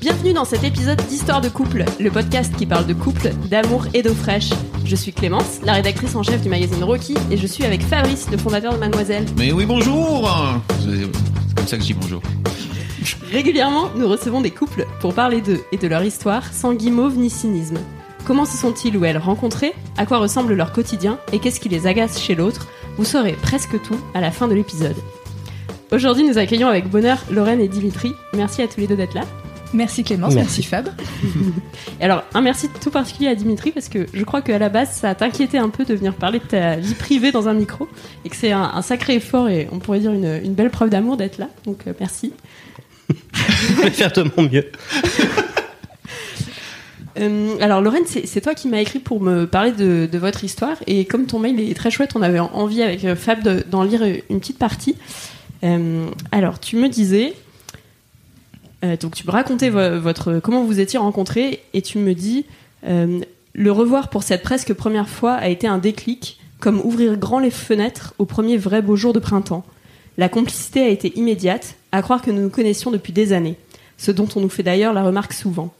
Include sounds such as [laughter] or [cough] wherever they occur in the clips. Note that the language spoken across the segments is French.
Bienvenue dans cet épisode d'Histoire de couple, le podcast qui parle de couple, d'amour et d'eau fraîche. Je suis Clémence, la rédactrice en chef du magazine Rocky, et je suis avec Fabrice, le fondateur de Mademoiselle. Mais oui, bonjour C'est comme ça que je dis bonjour. Régulièrement, nous recevons des couples pour parler d'eux et de leur histoire sans guimauve ni cynisme. Comment se sont-ils ou elles rencontrés? À quoi ressemble leur quotidien? Et qu'est-ce qui les agace chez l'autre? Vous saurez presque tout à la fin de l'épisode. Aujourd'hui, nous accueillons avec bonheur Lorraine et Dimitri. Merci à tous les deux d'être là. Merci Clémence, merci, Fab. [laughs] Alors, un merci tout particulier à Dimitri parce que je crois qu'à la base, ça t'inquiétait un peu de venir parler de ta vie privée dans un micro et que c'est un, un sacré effort et on pourrait dire une, une belle preuve d'amour d'être là. Donc, euh, merci. Je vais faire de mon mieux. [laughs] Euh, alors Lorraine, c'est c'est toi qui m'as écrit pour me parler de, de votre histoire et comme ton mail est très chouette, on avait envie avec euh, Fab de- d'en lire une petite partie. Euh, alors tu me disais, euh, donc tu me racontais vo- votre comment vous étiez rencontrés et tu me dis euh, le revoir pour cette presque première fois a été un déclic, comme ouvrir grand les fenêtres au premier vrai beau jour de printemps. La complicité a été immédiate, à croire que nous nous connaissions depuis des années, ce dont on nous fait d'ailleurs la remarque souvent.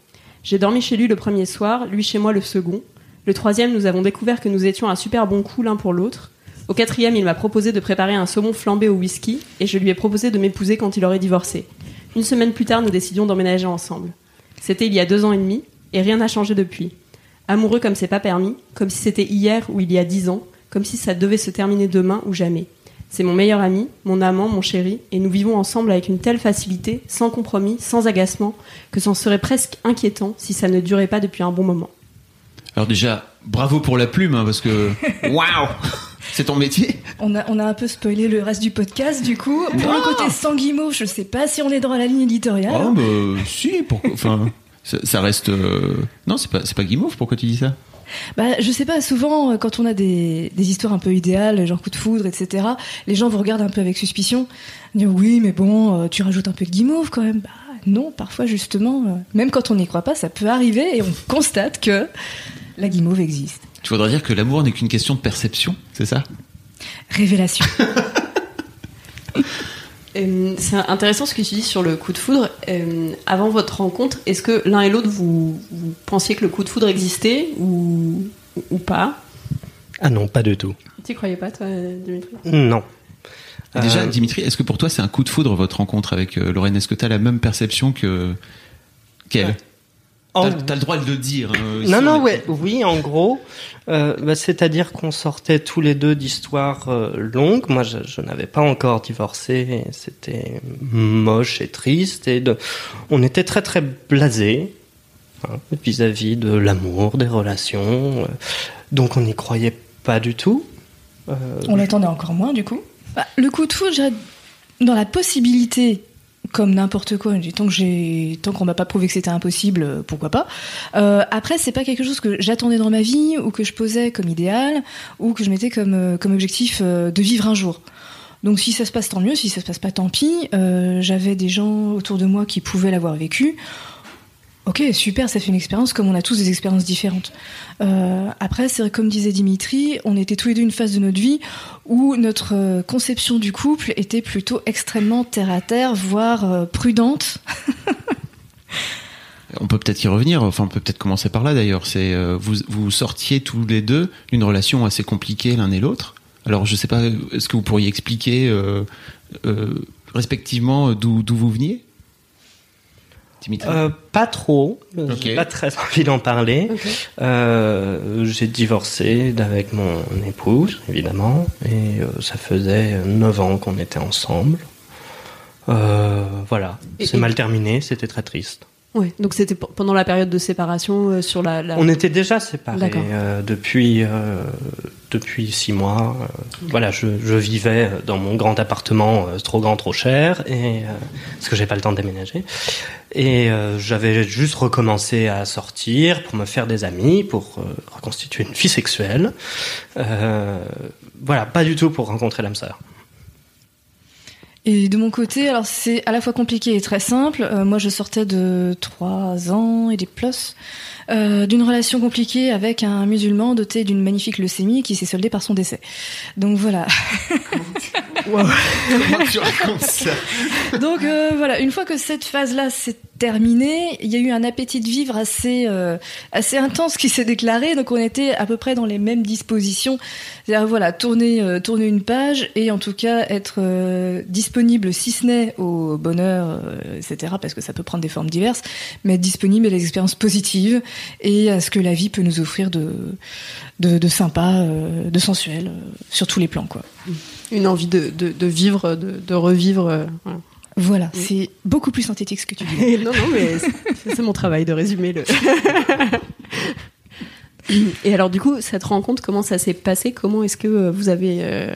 J'ai dormi chez lui le premier soir, lui chez moi le second. Le troisième, nous avons découvert que nous étions un super bon coup l'un pour l'autre. Au quatrième, il m'a proposé de préparer un saumon flambé au whisky et je lui ai proposé de m'épouser quand il aurait divorcé. Une semaine plus tard, nous décidions d'emménager ensemble. C'était il y a deux ans et demi et rien n'a changé depuis. Amoureux comme c'est pas permis, comme si c'était hier ou il y a dix ans, comme si ça devait se terminer demain ou jamais. C'est mon meilleur ami, mon amant, mon chéri, et nous vivons ensemble avec une telle facilité, sans compromis, sans agacement, que c'en serait presque inquiétant si ça ne durait pas depuis un bon moment. Alors déjà, bravo pour la plume, hein, parce que [laughs] waouh, c'est ton métier. On a, on a un peu spoilé le reste du podcast du coup. Pour Non. le côté sans guimauve, je sais pas si on est dans la ligne éditoriale. Oh bah si, pourquoi Enfin, ça, ça reste. euh, Non, c'est pas, pas guimauve. Pourquoi tu dis ça? Bah, je sais pas, souvent euh, quand on a des, des histoires un peu idéales, genre coup de foudre, etc., les gens vous regardent un peu avec suspicion. Ils disent oui, mais bon, euh, tu rajoutes un peu de guimauve quand même. Bah non, parfois justement, même quand on n'y croit pas, ça peut arriver et on constate que la guimauve existe. Tu voudrais dire que l'amour n'est qu'une question de perception, c'est ça? Révélation. [laughs] Euh, c'est intéressant ce que tu dis sur le coup de foudre. Euh, avant votre rencontre, est-ce que l'un et l'autre, vous, vous pensiez que le coup de foudre existait ou, ou pas? Ah non, pas du tout. Tu y croyais pas, toi, Dimitri? Non. Et Déjà, Euh, Dimitri, est-ce que pour toi c'est un coup de foudre votre rencontre avec Lorraine? Est-ce que tu as la même perception que qu'elle? T'as t'as le droit de le dire. hein, ici, Non, on non, ouais, oui, en gros, euh, bah, c'est-à-dire qu'on sortait tous les deux d'histoires euh, longues. Moi, je, je n'avais pas encore divorcé, et c'était moche et triste, et de, on était très très blasés hein, vis-à-vis de l'amour, des relations. euh, donc, on n'y croyait pas du tout. Euh, On l'attendait encore moins, du coup. Bah, le coup de foudre, dans la possibilité, comme n'importe quoi, tant que j'ai, tant qu'on m'a pas prouvé que c'était impossible, euh, pourquoi pas. Euh, après, c'est pas quelque chose que j'attendais dans ma vie ou que je posais comme idéal ou que je mettais comme euh, comme objectif euh, de vivre un jour. Donc si ça se passe tant mieux, si ça se passe pas tant pis. J'avais des gens autour de moi qui pouvaient l'avoir vécu. Ok, super, ça fait une expérience comme on a tous des expériences différentes. Euh, après, c'est comme disait Dimitri, on était tous les deux une phase de notre vie où notre euh, conception du couple était plutôt extrêmement terre à terre, voire euh, prudente. [laughs] On peut peut-être y revenir. Enfin, on peut peut-être commencer par là d'ailleurs. C'est vous sortiez tous les deux d'une relation assez compliquée l'un et l'autre. Alors, je sais pas. Est-ce que vous pourriez expliquer euh, respectivement d'où vous veniez? Dimitri Euh, pas trop. J'ai pas très envie d'en parler. Euh, j'ai divorcé avec mon épouse, évidemment, et euh, ça faisait 9 ans qu'on était ensemble. Euh, voilà, c'est mal terminé, c'était très triste. Ouais, donc c'était pendant la période de séparation euh, sur la. la- On était déjà séparés euh, depuis euh, depuis six mois. euh, voilà, je, je vivais dans mon grand appartement euh, trop grand, trop cher, et euh, parce que j'ai pas le temps de déménager. Et euh, j'avais juste recommencé à sortir pour me faire des amis, pour euh, reconstituer une vie sexuelle. Euh, voilà, pas du tout pour rencontrer l'âme sœur. Et de mon côté, alors c'est à la fois compliqué et très simple. Euh, moi, je sortais de trois ans et des plus euh, d'une relation compliquée avec un musulman doté d'une magnifique leucémie qui s'est soldée par son décès. Donc voilà. [laughs] Comment tu racontes ça [laughs] Donc euh, voilà, une fois que cette phase-là s'est terminée, il y a eu un appétit de vivre assez euh, assez intense qui s'est déclaré. Donc on était à peu près dans les mêmes dispositions. C'est-à-dire voilà, tourner euh, tourner une page et en tout cas être euh, disponible si ce n'est au bonheur, euh, etc. Parce que ça peut prendre des formes diverses, mais être disponible à des expériences positives et à ce que la vie peut nous offrir de de, de sympa, euh, de sensuel, euh, sur tous les plans quoi. Une envie de, de, de vivre, de, de revivre. euh, voilà. Voilà, Oui. c'est beaucoup plus synthétique ce que tu dis. [laughs] Non, non, mais c'est mon travail de résumer le. [laughs] Et alors, du coup, cette rencontre, comment ça s'est passé? Comment est-ce que vous avez euh,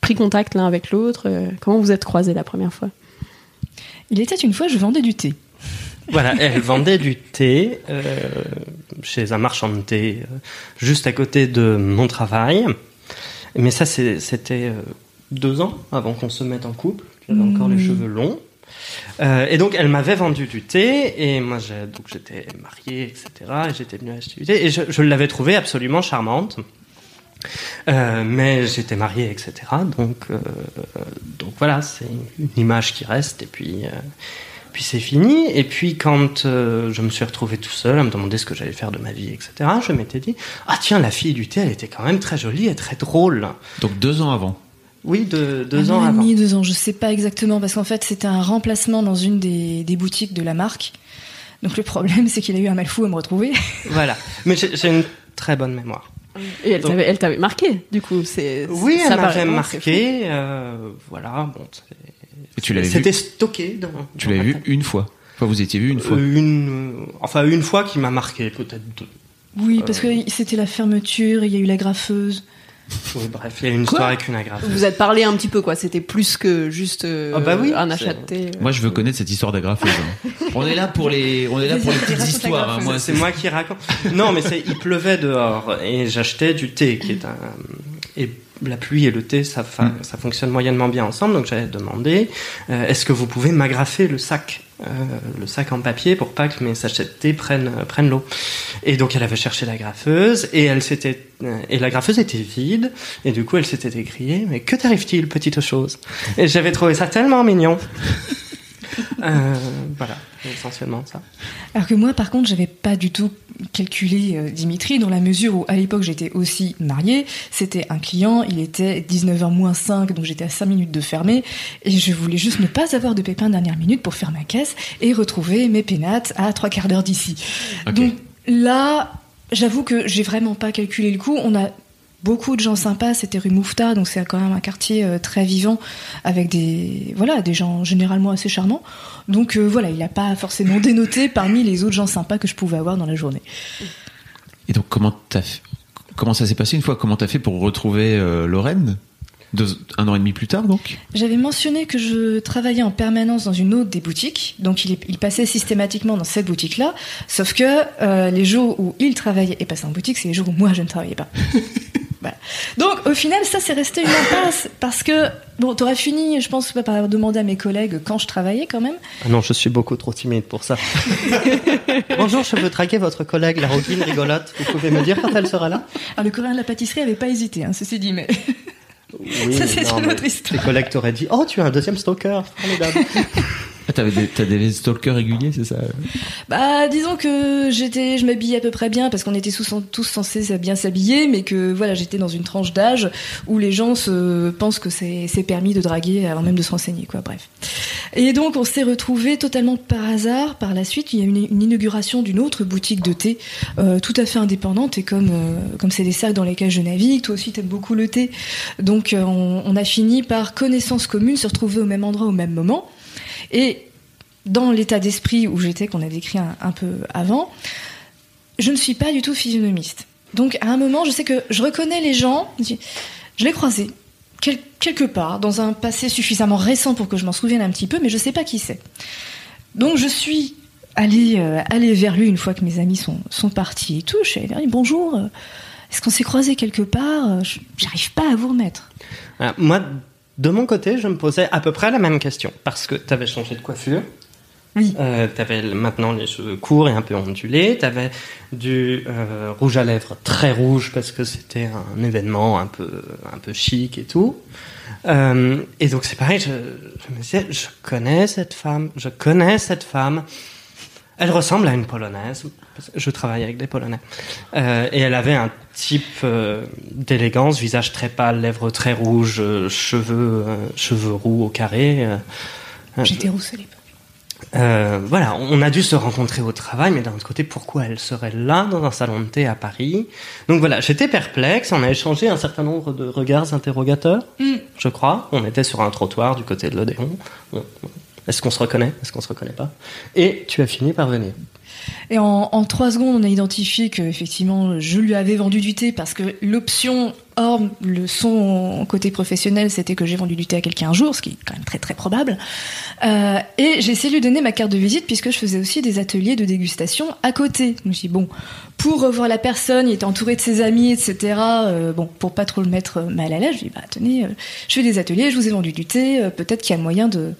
pris contact l'un avec l'autre Comment vous êtes croisés la première fois? Il était une fois, je vendais du thé. Voilà, elle vendait du thé euh, chez un marchand de thé euh, juste à côté de mon travail. Mais ça, c'était euh, deux ans avant qu'on se mette en couple. J'avais encore les Mhm. cheveux longs. Euh, et donc, elle m'avait vendu du thé, et moi, donc j'étais marié, etc. Et j'étais venu acheter du thé, et je, je l'avais trouvée absolument charmante. Euh, mais j'étais marié, etc. Donc, euh, donc voilà, c'est une image qui reste, et puis. Puis c'est fini. Et puis quand euh, je me suis retrouvé tout seul à me demander ce que j'allais faire de ma vie, etc., je m'étais dit ah tiens la fille du thé, elle était quand même très jolie et très drôle. Donc deux ans avant. Oui, de, deux un ans an et avant. demi, deux ans, je sais pas exactement, parce qu'en fait, c'était un remplacement dans une des, des boutiques de la marque. Donc le problème, c'est qu'il a eu un mal fou à me retrouver. [laughs] Voilà. Mais j'ai une très bonne mémoire. Et elle t'avait, elle t'avait marqué, du coup. C'est, Oui, ça elle m'avait marqué. euh, voilà. Bon, c'est- Et tu l'avais C'était stocké dans. Tu l'avais vu une fois. Enfin, vous étiez vu une fois. Euh, une, euh, enfin une fois qui m'a marqué, peut-être deux. Oui, parce que c'était la fermeture, il y a eu la graffeuse. Oui, bref, il y a une Quoi histoire avec une agrafe. Vous êtes parlé un petit peu, quoi. C'était plus que juste euh, Ah bah oui, un achat de thé. Moi, je veux connaître cette histoire d'agrafeuse. hein. [laughs] on est là pour les, on est là pour les petites histoires. hein. Moi, c'est moi qui raconte. Non, mais il pleuvait dehors et j'achetais du thé qui est un. Et la pluie et le thé, ça, fa- Mm. ça fonctionne moyennement bien ensemble. Donc j'avais demandé euh, est-ce que vous pouvez m'agrafer le sac euh, le sac en papier pour pas que mes sachets de thé prennent, euh, prennent l'eau? Et donc elle avait cherché la graffeuse et elle s'était euh, et la graffeuse était vide et du coup elle s'était écriée mais que t'arrive-t-il petite chose? Et j'avais trouvé ça tellement mignon. [laughs] Euh, voilà, essentiellement ça. Alors que moi, par contre, j'avais pas du tout calculé euh, Dimitri, dans la mesure où, à l'époque, j'étais aussi mariée. C'était un client, il était 19h moins 5, donc j'étais à 5 minutes de fermer. Et je voulais juste ne pas avoir de pépins de dernière minute pour faire ma caisse et retrouver mes pénates à trois quarts d'heure d'ici. Donc là, j'avoue que j'ai vraiment pas calculé le coup. On a beaucoup de gens sympas. C'était rue Mouffetard, donc c'est quand même un quartier euh, très vivant avec des voilà des gens généralement assez charmants. Donc euh, voilà, il n'a pas forcément [laughs] dénoté parmi les autres gens sympas que je pouvais avoir dans la journée. Et donc, comment fait- comment ça s'est passé une fois Comment t'as fait pour retrouver euh, Lorraine? Deux- un an et demi plus tard, donc J'avais mentionné que je travaillais en permanence dans une autre des boutiques, donc il, est- il passait systématiquement dans cette boutique-là, sauf que euh, les jours où il travaillait et passait en boutique, c'est les jours où moi je ne travaillais pas. [laughs] Voilà. Donc au final, ça c'est resté une impasse parce que bon, t'aurais fini, je pense, par demander à mes collègues quand je travaillais quand même. Ah non, je suis beaucoup trop timide pour ça. [laughs] Bonjour, je veux draguer votre collègue, la Roguine rigolote. Vous pouvez me dire quand elle sera là? Alors le coréen de la pâtisserie avait pas hésité, hein, ceci dit, mais [laughs] Oui, Ça, c'est une autre histoire. Tes collègues t'auraient dit Oh, tu as un deuxième stalker. Formidable. [laughs] ah, des, des stalkers réguliers, c'est ça Bah, disons que j'étais, je m'habillais à peu près bien parce qu'on était tous, censés bien s'habiller, mais que voilà, j'étais dans une tranche d'âge où les gens se pensent que c'est permis de draguer avant même de se renseigner, quoi. Bref. Et donc, on s'est retrouvés totalement par hasard. Par la suite, il y a une, une inauguration d'une autre boutique de thé, euh, tout à fait indépendante. Et comme euh, comme c'est des cercles dans lesquels je navigue, toi aussi t'aimes beaucoup le thé, donc euh, on, on a fini par connaissance commune se retrouver au même endroit au même moment. Et dans l'état d'esprit où j'étais, qu'on a décrit un, peu avant, je ne suis pas du tout physionomiste. Donc à un moment, je sais que je reconnais les gens, je les croisés quel- quelque part, dans un passé suffisamment récent pour que je m'en souvienne un petit peu, mais je sais pas qui c'est. Donc je suis allée, euh, vers lui une fois que mes amis sont, sont partis et tout. Je suis allée bonjour, euh, est-ce qu'on s'est croisés quelque part? Euh, J'arrive pas à vous remettre. Alors, moi, de mon côté, je me posais à peu près la même question. Parce que tu avais changé de coiffure. Oui. Euh, tu avais maintenant les cheveux courts et un peu ondulés. Tu avais du euh, rouge à lèvres très rouge parce que c'était un événement un peu, un peu chic et tout. Euh, et donc c'est pareil, je, je me disais, je connais cette femme, je connais cette femme. Elle ressemble à une polonaise. Je travaille avec des polonais. Euh, et elle avait un type euh, d'élégance, visage très pâle, lèvres très rouges, euh, cheveux, cheveux roux au carré. J'étais rousse à l'époque. voilà, on a dû se rencontrer au travail, mais d'un autre côté, pourquoi elle serait là dans un salon de thé à Paris? Donc voilà, j'étais perplexe. On a échangé un certain nombre de regards interrogateurs, Mm. je crois. On était sur un trottoir du côté de l'Odéon. On- Est-ce qu'on se reconnaît? Est-ce qu'on se reconnaît pas? Et tu as fini par venir. Et en, trois secondes, on a identifié que effectivement, je lui avais vendu du thé parce que l'option hors le son côté professionnel, c'était que j'ai vendu du thé à quelqu'un un jour, ce qui est quand même très très probable. Euh, et j'ai essayé de lui donner ma carte de visite puisque je faisais aussi des ateliers de dégustation à côté. Je me suis dit, bon, pour revoir la personne, il était entouré de ses amis, etc. euh, bon, pour pas trop le mettre mal à l'aise, je lui ai dit, bah tenez, euh, je fais des ateliers, je vous ai vendu du thé, peut-être qu'il y a moyen de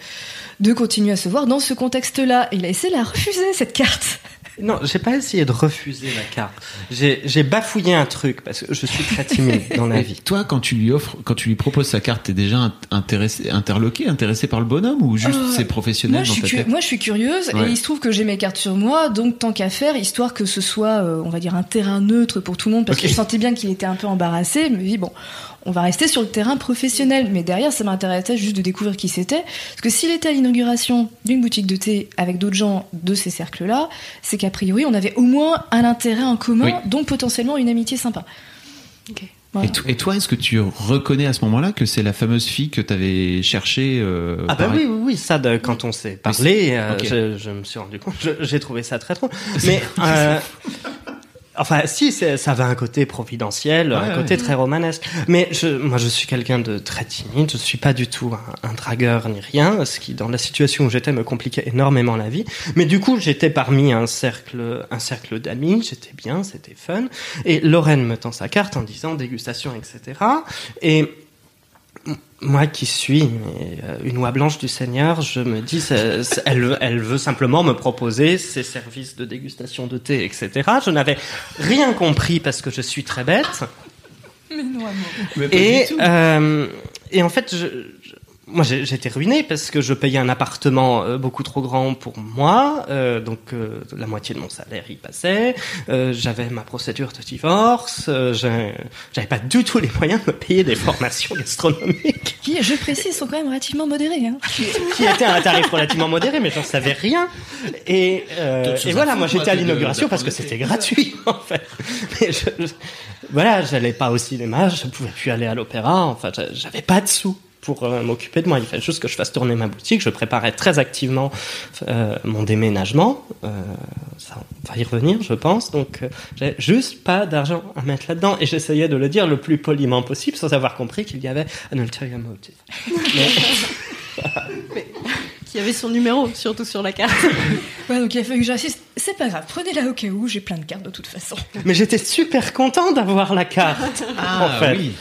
de continuer à se voir dans ce contexte-là. Et il a essayé de la refuser, cette carte. [laughs] Non, j'ai pas essayé de refuser la carte. J'ai bafouillé un truc parce que je suis très timide dans la Mais vie. toi, quand tu lui offres, quand tu lui proposes sa carte, t'es déjà int- intéressé, interloqué, intéressé par le bonhomme ou juste Euh, c'est professionnel Moi je, dans suis ta cu- tête moi, je suis curieuse Ouais. et il se trouve que j'ai mes cartes sur moi, donc tant qu'à faire, histoire que ce soit, euh, on va dire, un terrain neutre pour tout le monde, parce que je sentais bien qu'il était un peu embarrassé. Je me dis, bon, on va rester sur le terrain professionnel. Mais derrière, ça m'intéressait juste de découvrir qui c'était. Parce que s'il était à l'inauguration d'une boutique de thé avec d'autres gens de ces cercles-là, c'est qu'a priori, on avait au moins un intérêt en commun, Oui. donc potentiellement une amitié sympa. Voilà. Et, to- et toi, est-ce que tu reconnais à ce moment-là que c'est la fameuse fille que t'avais cherchée euh, Ah bah pareil oui, oui, oui, ça, de- quand on s'est parlé, euh, je, je me suis rendu compte, j'ai trouvé ça très drôle. Mais, [laughs] euh, enfin, si, ça avait un côté providentiel, un côté ouais. très romanesque. Mais je, moi, je suis quelqu'un de très timide, je suis pas du tout un, un dragueur ni rien, ce qui, dans la situation où j'étais, me compliquait énormément la vie. Mais du coup, j'étais parmi un cercle, un cercle d'amis, j'étais bien, c'était fun. Et Lorraine me tend sa carte en disant dégustation, etc. Et moi qui suis euh, une oie blanche du Seigneur, je me dis, elle, elle veut simplement me proposer ses services de dégustation de thé, etc. Je n'avais rien compris parce que je suis très bête. Mais non, amour. Mais pas Et, du tout. euh, et en fait, je- moi j'ai- j'étais ruiné parce que je payais un appartement euh, beaucoup trop grand pour moi, euh, donc euh, la moitié de mon salaire y passait. Euh, j'avais ma procédure de divorce, euh, j'ai- j'avais pas du tout les moyens de me payer des formations gastronomiques Qui, je précise, sont quand même relativement modérés. Hein. qui était à un tarif relativement modéré, mais j'en savais rien. Et, euh, et voilà, moi j'étais à l'inauguration parce que c'était gratuit [laughs] en fait. Mais je, je- voilà, j'allais pas au cinéma, je pouvais plus aller à l'opéra, enfin j'a- j'avais pas de sous pour euh, m'occuper de moi. Il fallait juste que je fasse tourner ma boutique. Je préparais très activement euh, mon déménagement. Euh, ça, on va y revenir, je pense. Donc, euh, j'avais juste pas d'argent à mettre là-dedans. Et j'essayais de le dire le plus poliment possible sans avoir compris qu'il y avait un ulterior motive. [laughs] Mais- Qui avait son numéro, surtout sur la carte. [laughs] Ouais, donc il a fallu que j'insiste. C'est pas grave, prenez-la au cas où, j'ai plein de cartes de toute façon. Mais j'étais super content d'avoir la carte. [laughs] Ah en fait. oui.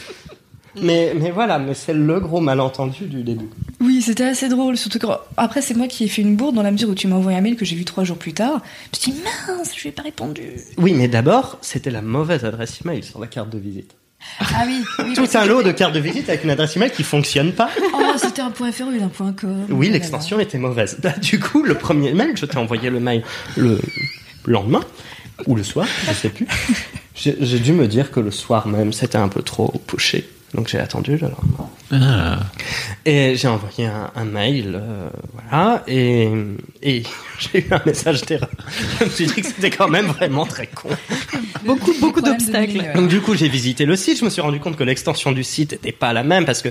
Mais, mais voilà, mais c'est le gros malentendu du début. Oui, c'était assez drôle, surtout que après c'est moi qui ai fait une bourde dans la mesure où tu m'as envoyé un mail que j'ai vu trois jours plus tard. Je me suis dit mince, je lui ai pas répondu. Oui, mais d'abord, c'était la mauvaise adresse email sur la carte de visite. Ah oui, [laughs] oui Tout un lot de cartes de visite avec une adresse email qui fonctionne pas. [laughs] Oh, c'était un point .fr lieu d'un point .com. Oui, l'extension était mauvaise. Bah, du coup, le premier mail, je t'ai envoyé le mail le lendemain ou le soir, je sais plus. [laughs] J'ai dû me dire que le soir même, c'était un peu trop pushy. Donc j'ai attendu le lendemain. Ah. Et j'ai envoyé un, un mail, euh, voilà, et, et [laughs] j'ai eu un message d'erreur. [laughs] Je me suis dit que c'était quand même vraiment très con. Beaucoup, beaucoup d'obstacles. ouais. Donc du coup, j'ai visité le site. Je me suis rendu compte que l'extension du site n'était pas la même parce que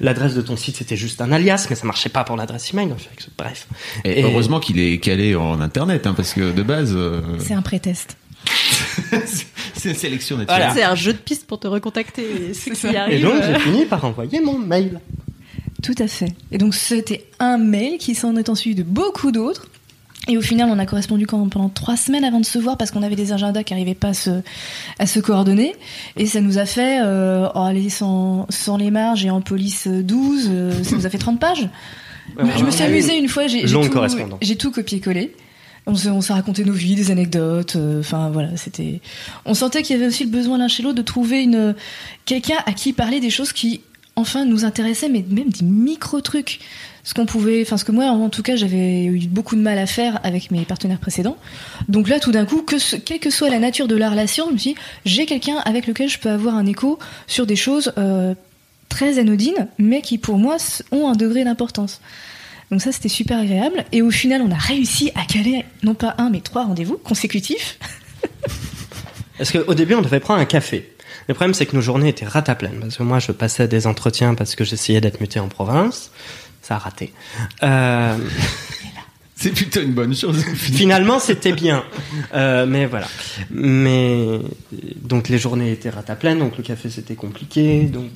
l'adresse de ton site c'était juste un alias, mais ça marchait pas pour l'adresse email. Bref. Et, Et- heureusement qu'il est calé en internet, hein, parce que de base, euh, C'est un prétest. [laughs] c'est une sélection naturelle. Voilà. C'est un jeu de piste pour te recontacter. et [laughs] qui donc euh, j'ai fini par envoyer mon mail. Tout à fait. Et donc c'était un mail qui s'en est ensuite de beaucoup d'autres. Et au final, on a correspondu quand- pendant trois semaines avant de se voir parce qu'on avait des agendas qui n'arrivaient pas à se, à se coordonner. Et ça nous a fait, euh, oh, allez, sans, sans les marges et en police euh, 12, euh, ça nous a fait 30 pages. je me suis amusée une fois, tout, j'ai tout copié-collé. On s'est, on s'est raconté nos vies, des anecdotes. euh, Enfin voilà, c'était. On sentait qu'il y avait aussi le besoin l'un chez l'autre de trouver une quelqu'un à qui parler des choses qui enfin nous intéressaient, mais même des micro trucs. Ce qu'on pouvait, enfin ce que moi en tout cas j'avais eu beaucoup de mal à faire avec mes partenaires précédents. Donc là tout d'un coup, quelle que soit la nature de la relation, je me dit, j'ai quelqu'un avec lequel je peux avoir un écho sur des choses euh, très anodines, mais qui pour moi ont un degré d'importance. Donc ça c'était super agréable. Et au final on a réussi à caler non pas un mais trois rendez-vous consécutifs. [laughs] Parce qu'au début, on devait prendre un café. Le problème, c'est que nos journées étaient ratapleines. Parce que moi, je passais des entretiens parce que j'essayais d'être muté en province. Ça a raté. Euh, [laughs] C'est plutôt une bonne chose. [laughs] finalement, c'était bien. Euh, mais voilà. Mais donc les journées étaient ratapleines, donc le café c'était compliqué. Donc,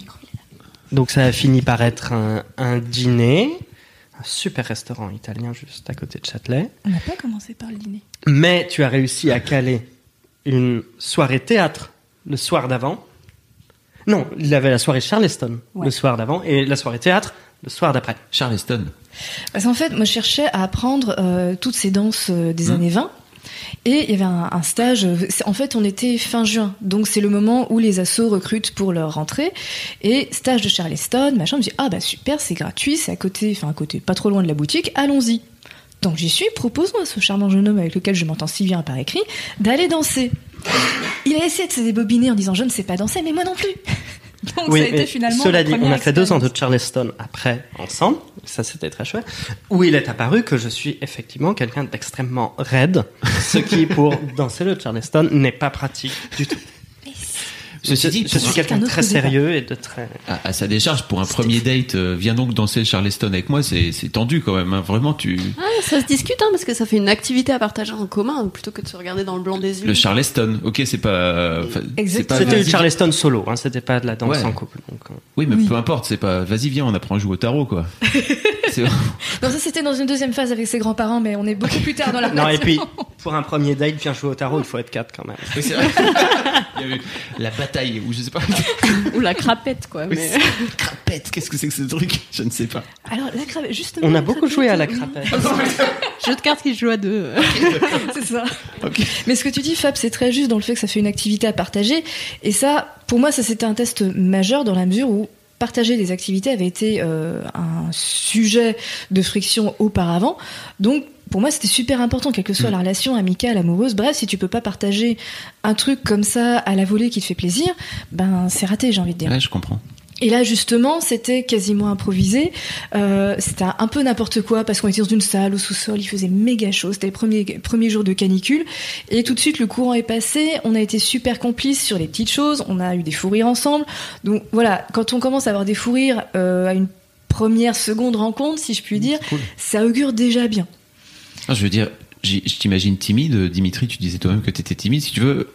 donc ça a fini par être un, un dîner, un super restaurant italien juste à côté de Châtelet. On n'a pas commencé par le dîner. Mais tu as réussi à caler une soirée théâtre le soir d'avant. Non, il avait la soirée Charleston Ouais. le soir d'avant et la soirée théâtre le soir d'après. Charleston. Parce qu'en fait, moi, je cherchais à apprendre euh, toutes ces danses euh, des Mhm. années 20. Et il y avait un, stage. En fait, on était fin juin, donc c'est le moment où les assos recrutent pour leur rentrée. Et stage de Charleston, machin. Je me dis ah bah super, c'est gratuit, c'est à côté, enfin à côté, pas trop loin de la boutique. Allons-y. Donc j'y suis. Proposons à ce charmant jeune homme avec lequel je m'entends si bien par écrit d'aller danser. Il a essayé de se débobiner en disant je ne sais pas danser, mais moi non plus. [laughs] Donc Oui, ça a été finalement. cela dit, on a fait deux ans de. Charleston après ensemble, ça c'était très chouette, où il est apparu que je suis effectivement quelqu'un d'extrêmement raide, ce qui pour [laughs] danser le Charleston n'est pas pratique du tout. Ceci je, dit, je suis C'est quelqu'un un de très sérieux et de très... à, à sa décharge, pour un premier date, euh, viens donc danser le Charleston avec moi, c'est c'est tendu quand même. hein. Vraiment, tu. Ah, ça se discute, hein, parce que ça fait une activité à partager en commun plutôt que de se regarder dans le blanc des yeux. Le Charleston, ok, c'est pas. pas- C'était le Charleston solo, hein, c'était pas de la danse Ouais. en couple. Donc, euh. Oui, mais Oui. peu importe, c'est pas. Vas-y, viens, on apprend à jouer au tarot, quoi. [laughs] C'est- Non, ça c'était dans une deuxième phase avec ses grands-parents, mais on est beaucoup plus tard dans la [laughs] Non, et puis, pour un premier date, viens jouer au tarot, il faut être quatre quand même. Oui, c'est vrai. [laughs] Il y avait la bataille, ou je sais pas. [laughs] Ou la crapette, quoi. Mais- Crapette, qu'est-ce que c'est que ce truc? Je ne sais pas. Alors, la crapette, justement. On a beaucoup crapette, joué à la oui, crapette. Jeu de cartes qui joue à deux. [laughs] C'est ça. Mais ce que tu dis, Fab, c'est très juste dans le fait que ça fait une activité à partager. Et ça, pour moi, ça c'était un test majeur dans la mesure où partager des activités avait été euh, un sujet de friction auparavant. Donc, pour moi, c'était super important, quelle que soit la relation amicale, amoureuse. Bref, si tu peux pas partager un truc comme ça à la volée qui te fait plaisir, ben c'est raté, j'ai envie de dire. Ouais, je comprends. Et là, justement, c'était quasiment improvisé. Euh, c'était un peu n'importe quoi parce qu'on était dans une salle au sous-sol, il faisait méga chaud. C'était les premiers, premiers jours de canicule. Et tout de suite, le courant est passé. On a été super complices sur les petites choses. On a eu des fous rires ensemble. Donc voilà, quand on commence à avoir des fous rires euh, à une première, seconde rencontre, si je puis dire, Cool. ça augure déjà bien. Ah, je veux dire, je t'imagine timide. Dimitri, tu disais toi-même que tu étais timide. Si tu veux,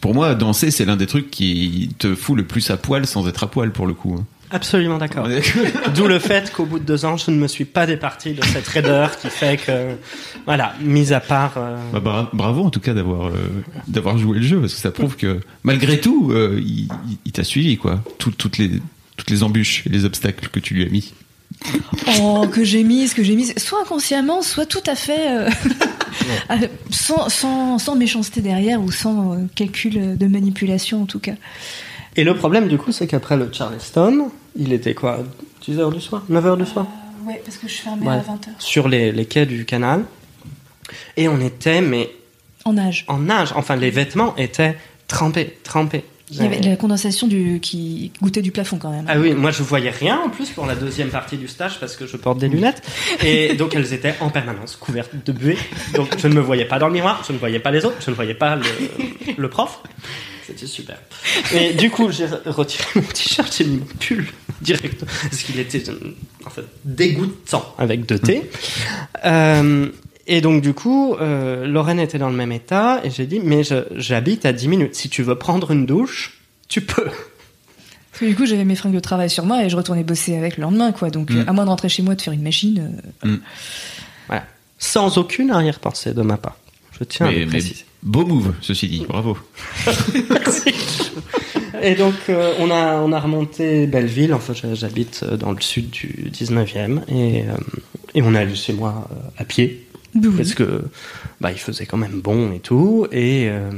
pour moi, danser, c'est l'un des trucs qui te fout le plus à poil sans être à poil pour le coup. hein. Absolument d'accord. [laughs] D'où le fait qu'au bout de deux ans, je ne me suis pas départi de cette raideur qui fait que, voilà, mis à part. euh, Bah, bra- bravo en tout cas d'avoir euh, d'avoir joué le jeu parce que ça prouve que malgré tout, euh, il, il- il t'a suivi quoi. Tout- toutes les toutes les embûches et les obstacles que tu lui as mis. Oh, que j'ai mise, que j'ai mise, soit inconsciemment, soit tout à fait euh, [laughs] euh, sans, sans, sans méchanceté derrière ou sans euh, calcul de manipulation en tout cas. Et le problème, du coup, c'est qu'après le Charleston, il était quoi 10h du soir 9h du soir Ouais, parce que je fermais Ouais. à 20h. Sur les, les quais du canal. Et on était, mais En âge. en nage. Enfin, les vêtements étaient trempés, trempés, Il y avait de la condensation du, qui goûtait du plafond quand même. Ah oui, moi je voyais rien en plus pour la deuxième partie du stage parce que je porte des lunettes et donc elles étaient en permanence couvertes de buée. Donc je ne me voyais pas dans le miroir, je ne voyais pas les autres, je ne voyais pas le, le prof. C'était super. Et du coup, j'ai retiré mon t-shirt, j'ai mis mon pull direct parce qu'il était en fait dégoûtant avec deux T. Euh, et donc du coup, euh, Lorraine était dans le même état et j'ai dit mais j'habite à 10 minutes. Si tu veux prendre une douche, tu peux. Parce que du coup, j'avais mes fringues de travail sur moi et je retournais bosser avec le lendemain, quoi. Donc, Mm. euh, à moins de rentrer chez moi, de faire une machine. euh, Voilà. Sans aucune arrière-pensée de ma part. Je tiens à le préciser. beau move, ceci dit, bravo. [laughs] Merci. Et donc, euh, on, a, on a remonté Belleville. Enfin, j'ha- j'habite euh, dans le sud du 19e. Et, euh, et on est allé chez moi euh, à pied. Oui. Parce que bah, il faisait quand même bon et tout. Et euh,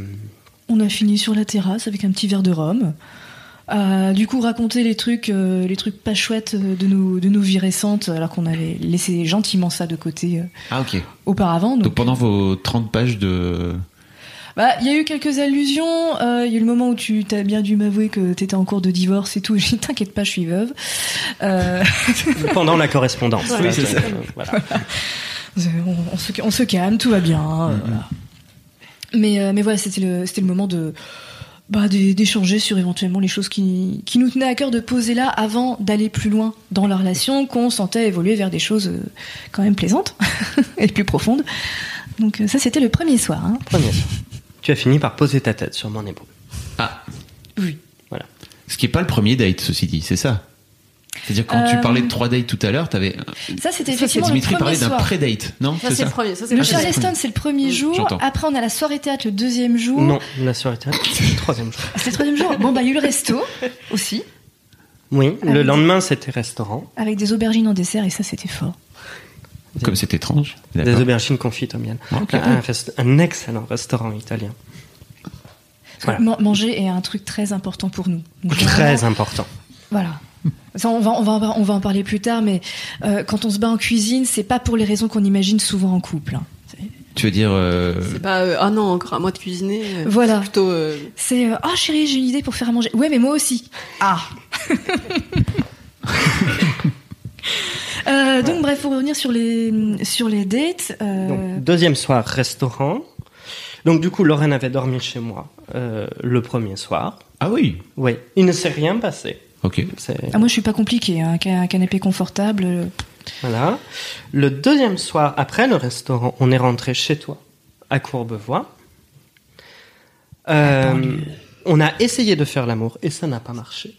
On a fini sur la terrasse avec un petit verre de rhum. Euh, du coup, raconter les trucs, euh, les trucs pas chouettes de nos, de nos vies récentes, alors qu'on avait laissé gentiment ça de côté euh, Ah ok. auparavant. Donc Donc, pendant vos 30 pages de... bah, il y a eu quelques allusions. euh, Il y a eu le moment où tu t'as bien dû m'avouer que t'étais en cours de divorce et tout. [laughs] J'ai dit, t'inquiète pas, je suis veuve. Euh, pendant la correspondance. [laughs] Oui, c'est ça. euh, voilà. [laughs] on, on se, on se calme, tout va bien. voilà. Mais, euh, mais voilà, c'était le, c'était le moment de bah, d'é- d'échanger sur éventuellement les choses qui, qui nous tenaient à cœur de poser là avant d'aller plus loin dans la relation, qu'on sentait évoluer vers des choses euh, quand même plaisantes [laughs] et plus profondes. Donc euh, ça, c'était le premier soir. hein. Premier soir. Tu as fini par poser ta tête sur mon épaule. Ah, Oui. Voilà. ce qui est pas le premier date, ceci dit, c'est ça C'est-à-dire quand tu Euh, parlais de trois dates tout à l'heure, t'avais... Ça, c'était Ça, effectivement le Dimitri premier parlait d'un pré-date, non Ça, c'est le premier. Ça, Le le. Charleston, c'est le premier jour. J'entends. Après, on a la soirée théâtre le deuxième jour. Non, la soirée théâtre, c'est le troisième jour. Ah, C'est le troisième jour. Bon, bah, il y a eu le resto [laughs] aussi, Oui, Ah le lendemain, c'était restaurant. avec des aubergines en dessert, et ça, c'était fort. Comme c'est étrange. Des aubergines confites au miel. Ok. Un, un rest- un excellent restaurant italien. Voilà. Manger est un truc très important pour nous. Donc, Très vraiment, important. Voilà. Ça, on, va, on, va, en par- on va en parler plus tard, mais euh, quand on se bat en cuisine, c'est pas pour les raisons qu'on imagine souvent en couple. hein. Tu veux dire... euh, C'est pas euh, ah non encore à moi de cuisiner. euh, Voilà. c'est Plutôt euh, C'est euh, oh chérie, j'ai une idée pour faire à manger. Ouais, mais moi aussi. Ah. [laughs] Euh, donc bref, pour revenir sur les sur les dates, euh, Donc, deuxième soir, restaurant. Donc, du coup, Lorraine avait dormi chez moi euh, le premier soir. Ah oui Oui, il ne s'est rien passé. Ok. Ah, moi je suis pas compliqué, hein, un canapé confortable. euh, Voilà. Le deuxième soir, après le restaurant, on est rentré chez toi, à Courbevoie. Euh, on a essayé de faire l'amour et ça n'a pas marché.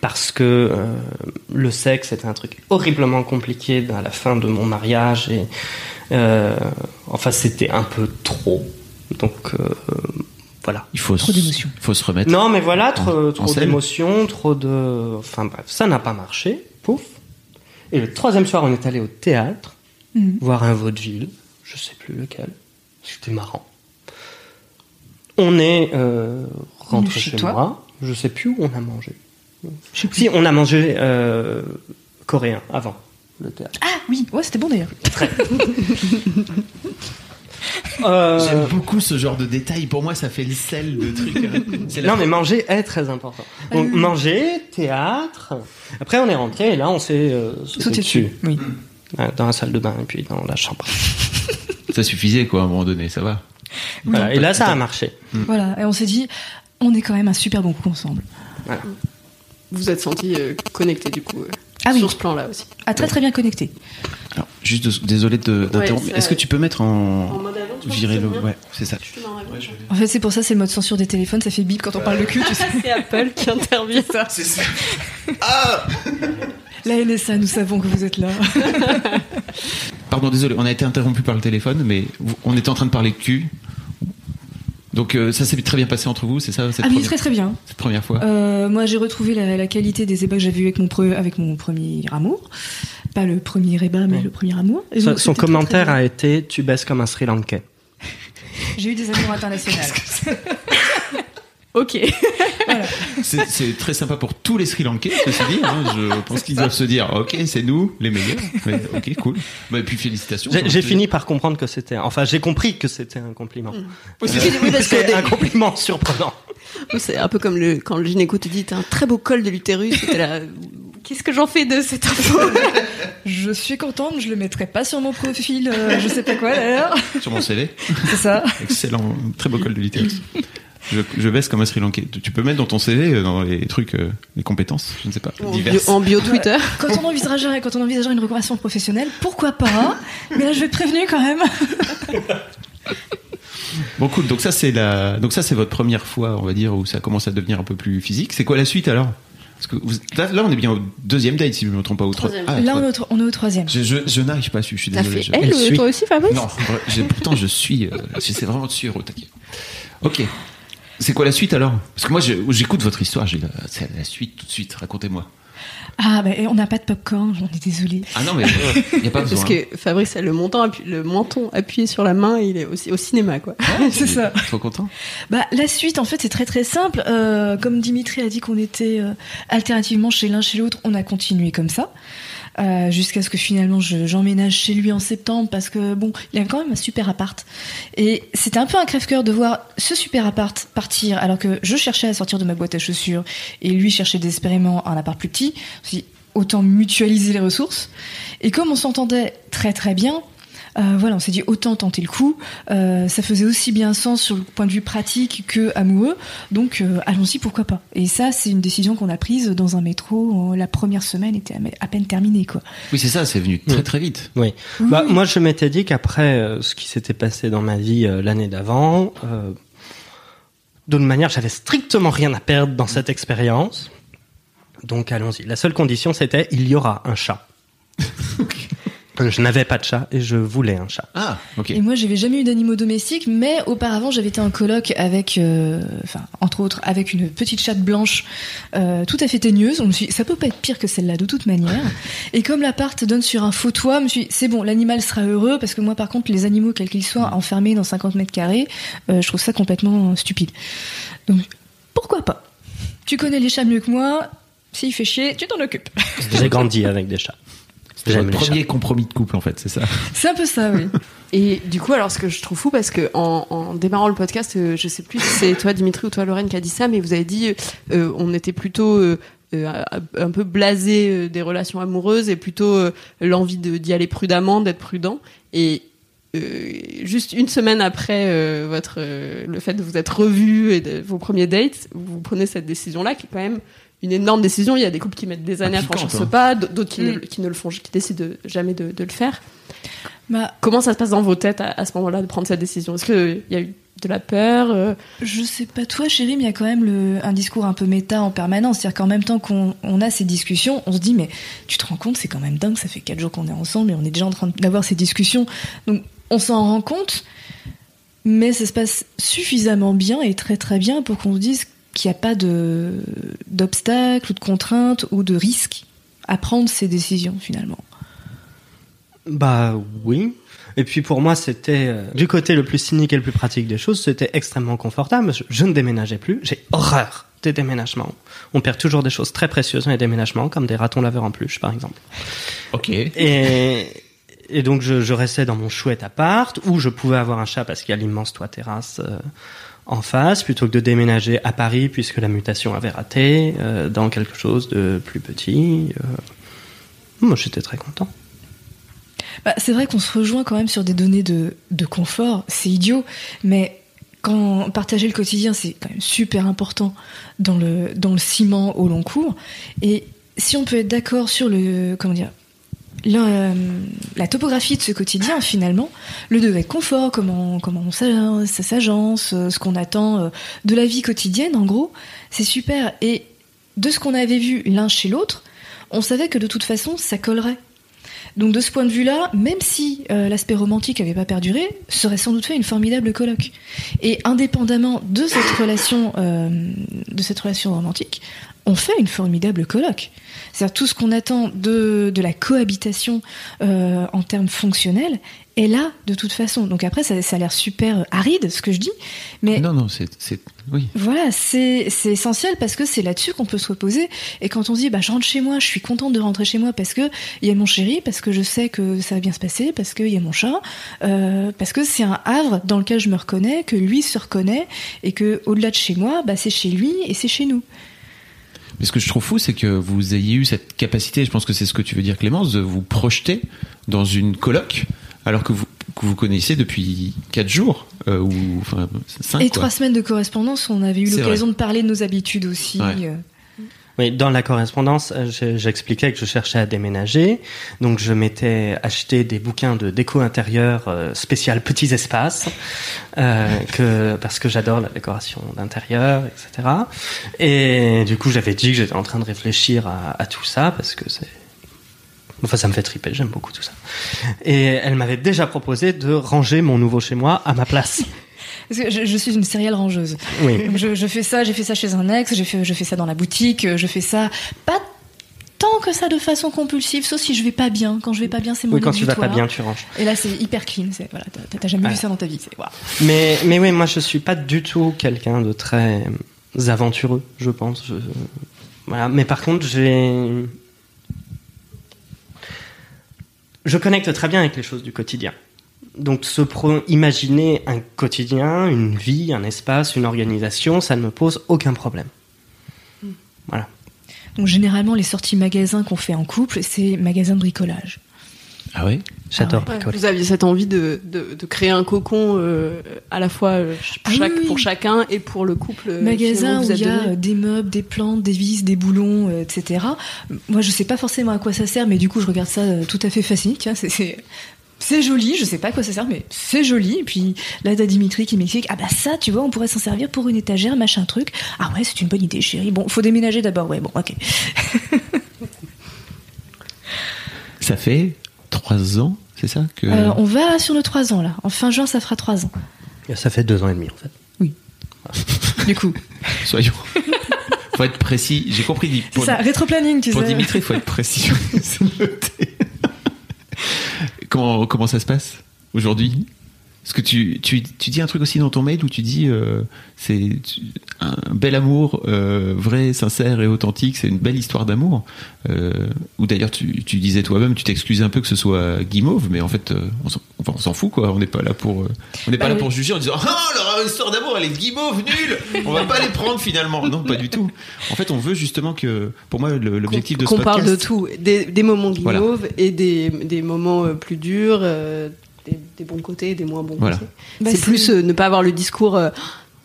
Parce que euh, le sexe était un truc horriblement compliqué à la fin de mon mariage et euh, enfin c'était un peu trop. Donc euh, voilà. Il faut, Trop se- d'émotions. faut se remettre. Non, mais voilà, trop, en trop d'émotions, trop de. Enfin bref, ça n'a pas marché. Pouf. Et le troisième soir, on est allé au théâtre, Mhm. voir un vaudeville, je sais plus lequel. C'était marrant. On est euh, rentré Chez moi. Je sais plus où on a mangé. je sais plus. Si, on a mangé euh, coréen avant le théâtre. Ah oui, ouais, c'était bon d'ailleurs. [laughs] Euh, J'aime beaucoup ce genre de détails. Pour moi, ça fait le sel de truc. hein. [laughs] Non, mais manger est très important. Donc, manger, théâtre. Après, on est rentré et là, on s'est euh, sauté dessus. dessus. Oui. Dans la salle de bain et puis dans la chambre. [laughs] Ça suffisait, quoi, à un moment donné, ça va. Voilà. Et là, ça a marché. Voilà, et on s'est dit, on est quand même un super bon coup ensemble. vous vous êtes senti euh, connecté du coup euh, Ah oui. sur ce plan-là aussi. Ah, très très bien connecté. Alors, juste de- désolé de- d'interrompre. Ouais, Est-ce que ça- tu peux mettre en. mode avion, tu virer le. Ouais, c'est ça. En. En fait, c'est pour ça, c'est le mode censure des téléphones, ça fait bip quand on parle de cul, tu sais. C'est Apple qui intervient. C'est ça. [laughs] La NSA, nous savons que vous êtes là. Pardon, désolé, on a été interrompu par le téléphone, mais on était en train de parler de cul. Donc euh, ça s'est très bien passé entre vous, c'est ça cette, Ah oui, première, très très bien. cette première fois Euh, moi, j'ai retrouvé la, la qualité des ébats que j'avais eu avec mon, pre- avec mon premier amour. Pas le premier ébat, mais Ouais. le premier amour. Et Son, donc, son c'était très, commentaire très a été Tu baisses comme un Sri Lankais. [laughs] J'ai eu des amours internationales. [laughs] Ok. Voilà. C'est c'est très sympa pour tous les Sri Lankais, ceci dit. hein. Je pense qu'ils doivent se dire, ok, c'est nous les meilleurs. Mais, ok, cool. Bah, et puis félicitations. J'ai fini par comprendre que c'était. Enfin, j'ai compris que c'était un compliment. Parce que C'est un compliment surprenant. c'est un peu comme le, quand le gynéco te dit t'as un très beau col de l'utérus. Qu'est-ce que j'en fais de cette info? Je suis contente, je le mettrai pas sur mon profil, euh, je sais pas quoi d'ailleurs. Sur mon CV. C'est ça. Excellent. Très beau col de l'utérus. Je, je baisse comme un Sri Lankais. Tu- peux mettre dans ton CV, euh, dans les trucs, euh, les compétences, je ne sais pas, en bio, diverses. en bio Twitter. Quand on envisagera, quand on envisagera une reconversion professionnelle, pourquoi pas? Mais là, je vais te prévenir quand même. [laughs] Bon, cool. Donc ça, c'est la, donc ça, c'est votre première fois, on va dire, où ça commence à devenir un peu plus physique. C'est quoi la suite alors? Parce que vous- là, là, on est bien au deuxième date, si je ne me trompe pas, au tro- Troisième. Ah, Là, on est au, on est au troisième. Je, je, je n'arrive pas à suivre, je suis désolé. fait je- elle, suit. toi aussi, Fabrice? Non, pourtant je suis, euh, j'essaie vraiment de suivre au taquet. Ok. C'est quoi la suite alors? Parce que moi j'écoute votre histoire, c'est la suite tout de suite, racontez-moi. Ah, bah, on n'a pas de popcorn, j'en ai désolé. Ah non mais il n'y a pas [laughs] besoin. Parce que Fabrice a le, montant appu- le menton appuyé sur la main et il est aussi au cinéma, quoi. [laughs] c'est ça. Trop content Bah, la suite, en fait, c'est très très simple. Euh, comme Dimitri a dit qu'on était euh, alternativement chez l'un chez l'autre, on a continué comme ça. Euh, jusqu'à ce que finalement je- j'emménage chez lui en septembre parce que bon, il avait quand même un super appart et c'était un peu un crève-cœur de voir ce super appart partir alors que je cherchais à sortir de ma boîte à chaussures et lui cherchait désespérément un appart plus petit. Je autant mutualiser les ressources et comme on s'entendait très très bien, euh, voilà, on s'est dit autant tenter le coup. Euh, ça faisait aussi bien sens sur le point de vue pratique que amoureux. Donc euh, allons-y, pourquoi pas. Et ça, c'est une décision qu'on a prise dans un métro. La première semaine était à peine terminée, quoi. Oui c'est ça, c'est venu très très vite. Oui. Bah, moi, je m'étais dit qu'après euh, ce qui s'était passé dans ma vie euh, l'année d'avant, euh, d'une manière, j'avais strictement rien à perdre dans cette expérience. Donc, allons-y. La seule condition, c'était il y aura un chat. [laughs] je n'avais pas de chat et je voulais un chat. Ah ok. Et moi, j'avais jamais eu d'animaux domestiques, mais auparavant, j'avais été en coloc avec, euh, enfin, entre autres, avec une petite chatte blanche, euh, tout à fait teigneuse. On me suis, dit, ça peut pas être pire que celle-là, de toute manière. [laughs] Et comme l'appart donne sur un faux toit, je me suis, dit, c'est bon, l'animal sera heureux, parce que moi, par contre, les animaux, quels qu'ils soient, enfermés dans 50 mètres carrés, euh, je trouve ça complètement stupide. Donc, pourquoi pas? Tu connais les chats mieux que moi. S'il fait chier, tu t'en occupes. J'ai grandi avec des chats. C'était votre premier compromis de couple en fait, c'est ça. C'est un peu ça, oui. [laughs] Et du coup, alors ce que je trouve fou, parce que en, en démarrant le podcast, euh, je sais plus si c'est toi Dimitri ou toi Lorraine qui a dit ça, mais vous avez dit euh, on était plutôt euh, euh, un peu blasé euh, des relations amoureuses et plutôt euh, l'envie de- d'y aller prudemment, d'être prudent. Et euh, juste une semaine après euh, votre euh, le fait de vous être revus et de vos premiers dates, vous prenez cette décision-là qui est quand même une énorme décision. Il y a des couples qui mettent des années à franchir ce hein. pas, d'autres qui, ne, Mm. qui ne le font, qui décident de- jamais de, de le faire. Bah, Comment ça se passe dans vos têtes à, à ce moment-là de prendre cette décision? Est-ce qu'il y a eu de la peur euh, Je sais pas toi, chérie, mais il y a quand même le, un discours un peu méta en permanence. C'est-à-dire qu'en même temps qu'on on a ces discussions, on se dit, mais tu te rends compte, c'est quand même dingue, ça fait quatre jours qu'on est ensemble et on est déjà en train d'avoir ces discussions. Donc, on s'en rend compte, mais ça se passe suffisamment bien et très très bien pour qu'on se dise qu'il n'y a pas d'obstacles ou de contraintes ou de risques à prendre ces décisions finalement. Bah oui. Et puis pour moi, c'était euh, du côté le plus cynique et le plus pratique des choses, c'était extrêmement confortable. Je, je ne déménageais plus. J'ai horreur des déménagements. On perd toujours des choses très précieuses dans les déménagements, comme des ratons laveurs en peluche, par exemple. Ok. Et, et donc je, je restais dans mon chouette appart où je pouvais avoir un chat parce qu'il y a l'immense toit terrasse euh, en face, plutôt que de déménager à Paris puisque la mutation avait raté euh, dans quelque chose de plus petit. euh. Moi, j'étais très content. Bah, c'est vrai qu'on se rejoint quand même sur des données de, de confort, c'est idiot, mais quand partager le quotidien, c'est quand même super important dans le, dans le ciment au long cours. Et si on peut être d'accord sur le, comment dire, la, la topographie de ce quotidien, finalement, le degré de confort, comment, comment ça s'agence, euh, ce qu'on attend euh, de la vie quotidienne, en gros, c'est super. Et de ce qu'on avait vu l'un chez l'autre, on savait que de toute façon, ça collerait. Donc de ce point de vue-là, même si euh, l'aspect romantique n'avait pas perduré, ça aurait sans doute fait une formidable colloque. Et indépendamment de cette relation, euh, de cette relation romantique, on fait une formidable coloc. C'est-à-dire tout ce qu'on attend de, de la cohabitation euh, en termes fonctionnels est là de toute façon. Donc après, ça, ça a l'air super aride ce que je dis, mais Non, non, c'est, c'est- oui. voilà, c'est c'est essentiel parce que c'est là-dessus qu'on peut se reposer. Et quand on se dit, bah, je rentre chez moi, je suis contente de rentrer chez moi parce que il y a mon chéri, parce que je sais que ça va bien se passer, parce qu'il y a mon chat, euh, parce que c'est un havre dans lequel je me reconnais, que lui se reconnaît, et que au-delà de chez moi, bah, c'est chez lui et c'est chez nous. Mais ce que je trouve fou, c'est que vous ayez eu cette capacité, je pense que c'est ce que tu veux dire Clémence, de vous projeter dans une coloc, alors que vous, que vous connaissez depuis 4 jours, euh, ou enfin 5 et trois semaines de correspondance, on avait eu l'occasion de parler de nos habitudes aussi. Ouais. Oui, dans la correspondance, euh, je- j'expliquais que je cherchais à déménager, donc je m'étais acheté des bouquins de déco intérieure euh, spécial petits espaces, euh, que parce que j'adore la décoration d'intérieur, etc. Et du coup, j'avais dit que j'étais en train de réfléchir à, à tout ça parce que c'est Enfin, ça me fait triper, j'aime beaucoup tout ça. Et elle m'avait déjà proposé de ranger mon nouveau chez moi à ma place. Parce que je, je suis une sérielle rangeuse. Oui. Je, je fais ça, j'ai fait ça chez un ex, j'ai fait, je fais ça dans la boutique, je fais ça pas tant que ça de façon compulsive, sauf si je vais pas bien. Quand je vais pas bien, c'est mon Oui, quand tu vas pas bien, tu ranges. Et là, c'est hyper clean. C'est voilà, t'as- jamais vu ça dans ta vie. Mais, mais oui, moi je suis pas du tout quelqu'un de très aventureux, je pense. Je- Voilà. Mais par contre, j'ai. Je connecte très bien avec les choses du quotidien. Donc, se pro- imaginer un quotidien, une vie, un espace, une organisation, ça ne me pose aucun problème. Voilà. Donc généralement, les sorties magasins qu'on fait en couple, c'est magasins de bricolage. Ah ouais J'adore Ouais, bricoler. vous aviez cette envie de, de, de créer un cocon euh, à la fois euh, Ah chaque- oui, oui. pour chacun et pour le couple. euh, Magasin où il y a donné. des meubles, des plantes, des vis, des boulons, euh, etc. Moi, je sais pas forcément à quoi ça sert, mais du coup, je regarde ça tout à fait fasciné. Tiens, c'est- c'est joli, je sais pas à quoi ça sert, mais c'est joli. Et puis là, t'as Dimitri qui m'explique Ah bah ça, tu vois, on pourrait s'en servir pour une étagère, machin truc. Ah ouais, c'est une bonne idée, chérie. Bon, faut déménager d'abord. Ouais, bon, ok. [laughs] Ça fait 3 ans, c'est ça que... Euh, on va sur le 3 ans là. En fin juin, ça fera 3 ans. Ça fait deux ans et demi en fait. Du coup, [laughs] Soyons. faut être précis. J'ai compris. c'est Pour, ça, rétroplanning, tu pour sais. Dimitri, il faut être précis. [laughs] C'est noté. Comment, comment ça se passe aujourd'hui? Parce que tu, tu, tu dis un truc aussi dans ton mail où tu dis euh, c'est un bel amour euh, vrai, sincère et authentique. C'est une belle histoire d'amour. Euh, ou d'ailleurs, tu, tu disais toi-même, tu t'excusais un peu que ce soit guimauve, mais en fait, euh, on s'en enfin, on s'en fout quoi. On n'est pas là pour, euh, on n'est pas Bah là oui. pour juger en disant [laughs] ah leur histoire d'amour elle est guimauve nulle. On va pas les prendre finalement. Non, pas du tout. En fait, on veut justement que, pour moi, le- l'objectif de ce qu'on podcast, parle de tout, des, des moments Voilà. guimauves et des, des moments plus durs, euh, des, des bons côtés et des moins bons Voilà. côtés. Bah, c'est plus euh, ne pas avoir le discours. euh,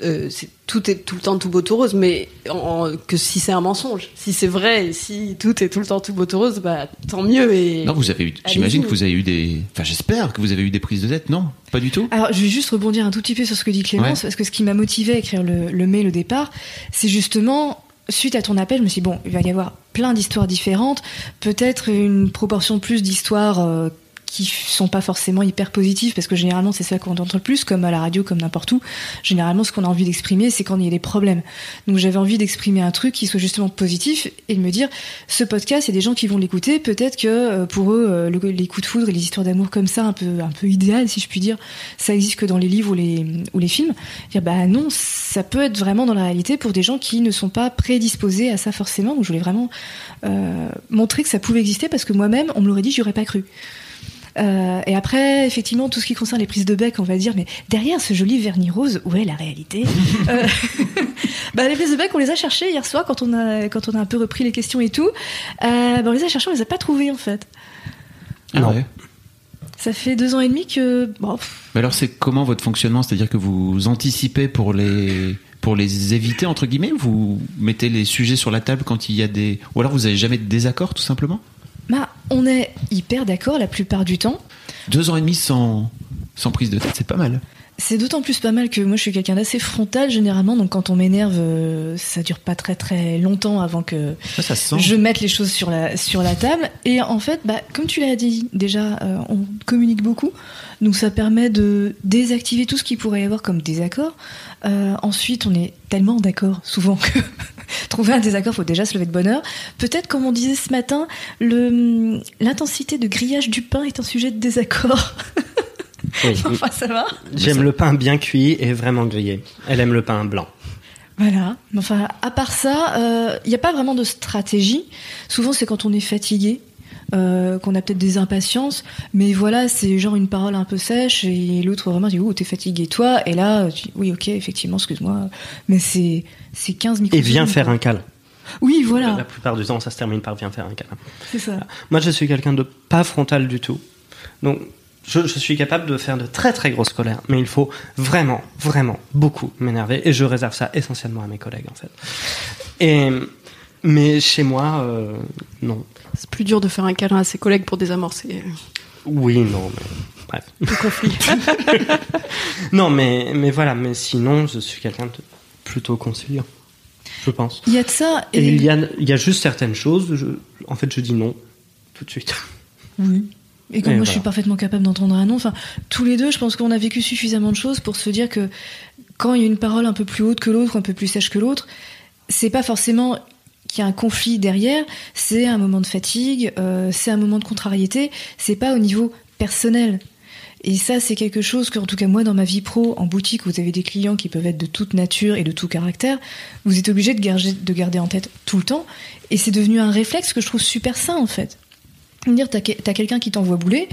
euh, c'est- tout est tout le temps tout beau tout rose, mais en- que si c'est un mensonge, si c'est vrai, et si tout est tout le temps tout beau tout rose, bah tant mieux. Et Non, vous avez eu, j'imagine que vous avez eu des, enfin, j'espère que vous avez eu des prises de tête, non? Pas du tout? Alors, je vais juste rebondir un tout petit peu sur ce que dit Clémence, Ouais. parce que ce qui m'a motivé à écrire le, le mail au départ, c'est justement, suite à ton appel, je me suis dit, bon, il va y avoir plein d'histoires différentes, peut-être une proportion plus d'histoires euh, qui sont pas forcément hyper positives, parce que généralement, c'est ça qu'on entend le plus, comme à la radio, comme n'importe où. Généralement, ce qu'on a envie d'exprimer, c'est quand il y a des problèmes. Donc, j'avais envie d'exprimer un truc qui soit justement positif et de me dire, ce podcast, il y a des gens qui vont l'écouter, peut-être que euh, pour eux, euh, le- les coups de foudre et les histoires d'amour comme ça, un peu, un peu idéales, si je puis dire, ça existe que dans les livres ou les, ou les films. Dire, bah non, ça peut être vraiment dans la réalité pour des gens qui ne sont pas prédisposés à ça forcément. Donc je voulais vraiment euh, montrer que ça pouvait exister parce que moi-même, on me l'aurait dit, j'y aurais pas cru. Euh, et après, effectivement, tout ce qui concerne les prises de bec, on va dire, mais derrière ce joli vernis rose, où est la réalité [laughs] Euh, [laughs] bah, Les prises de bec, on les a cherchées hier soir quand on a, quand on a un peu repris les questions et tout. Euh, bah, on les a cherchées, on les a pas trouvées en fait. Ah Non. ouais. Ça fait deux ans et demi que. Bon, Mais alors, c'est comment votre fonctionnement? C'est-à-dire que vous anticipez pour les, pour les éviter, entre guillemets? Vous mettez les sujets sur la table quand il y a des, ou alors vous avez jamais de désaccord, tout simplement? Bah, on est hyper d'accord la plupart du temps. Deux ans et demi sans, sans prise de tête, c'est pas mal. C'est d'autant plus pas mal que moi je suis quelqu'un d'assez frontal généralement, donc quand on m'énerve, euh, ça dure pas très très longtemps avant que Ça, ça je mette les choses sur la, sur la table. Et en fait, bah, comme tu l'as dit déjà, euh, on communique beaucoup, donc ça permet de désactiver tout ce qui pourrait y avoir comme désaccord. Euh, ensuite, on est tellement d'accord souvent que [laughs] trouver un désaccord, faut déjà se lever de bonne heure. Peut-être, comme on disait ce matin, le l'intensité de grillage du pain est un sujet de désaccord. [laughs] Oui. [laughs] enfin, ça va. J'aime le pain bien cuit et vraiment grillé. Elle aime le pain blanc. Voilà. Mais Enfin, à part ça, il n'y a pas vraiment de stratégie. Souvent, c'est quand on est fatigué. euh, qu'on a peut-être des impatiences, mais voilà, c'est genre une parole un peu sèche et l'autre vraiment dit, oh, t'es fatigué toi, et là, tu dis, oui, ok, effectivement, excuse-moi, mais c'est, c'est 15 micros. Et viens faire un câlin. Oui, La voilà, plupart du temps, ça se termine par viens faire un câlin. c'est ça. Moi, je suis quelqu'un de pas frontal du tout. Donc, je, je suis capable de faire de très très grosses colères, mais il faut vraiment, vraiment beaucoup m'énerver, et je réserve ça essentiellement à mes collègues, en fait. Et, mais chez moi, euh, non. C'est plus dur de faire un câlin à ses collègues pour désamorcer euh, Oui, non, mais bref. le conflit. [laughs] Non, mais, mais voilà, mais sinon, je suis quelqu'un de plutôt conciliant, je pense. Il y a de ça, Et il y a, il y a juste certaines choses, je- en fait, je dis non tout de suite. Oui. Et comme moi, je suis parfaitement capable d'entendre un non. Enfin, tous les deux, je pense qu'on a vécu suffisamment de choses pour se dire que quand il y a une parole un peu plus haute que l'autre, un peu plus sèche que l'autre, c'est pas forcément qu'il y a un conflit derrière. C'est un moment de fatigue, euh, c'est un moment de contrariété. C'est pas au niveau personnel. Et ça, c'est quelque chose que, en tout cas, moi, dans ma vie pro, en boutique, vous avez des clients qui peuvent être de toute nature et de tout caractère. Vous êtes obligé de garder, de garder en tête tout le temps. Et c'est devenu un réflexe que je trouve super sain, en fait dire t'as que- t'as quelqu'un qui t'envoie bouler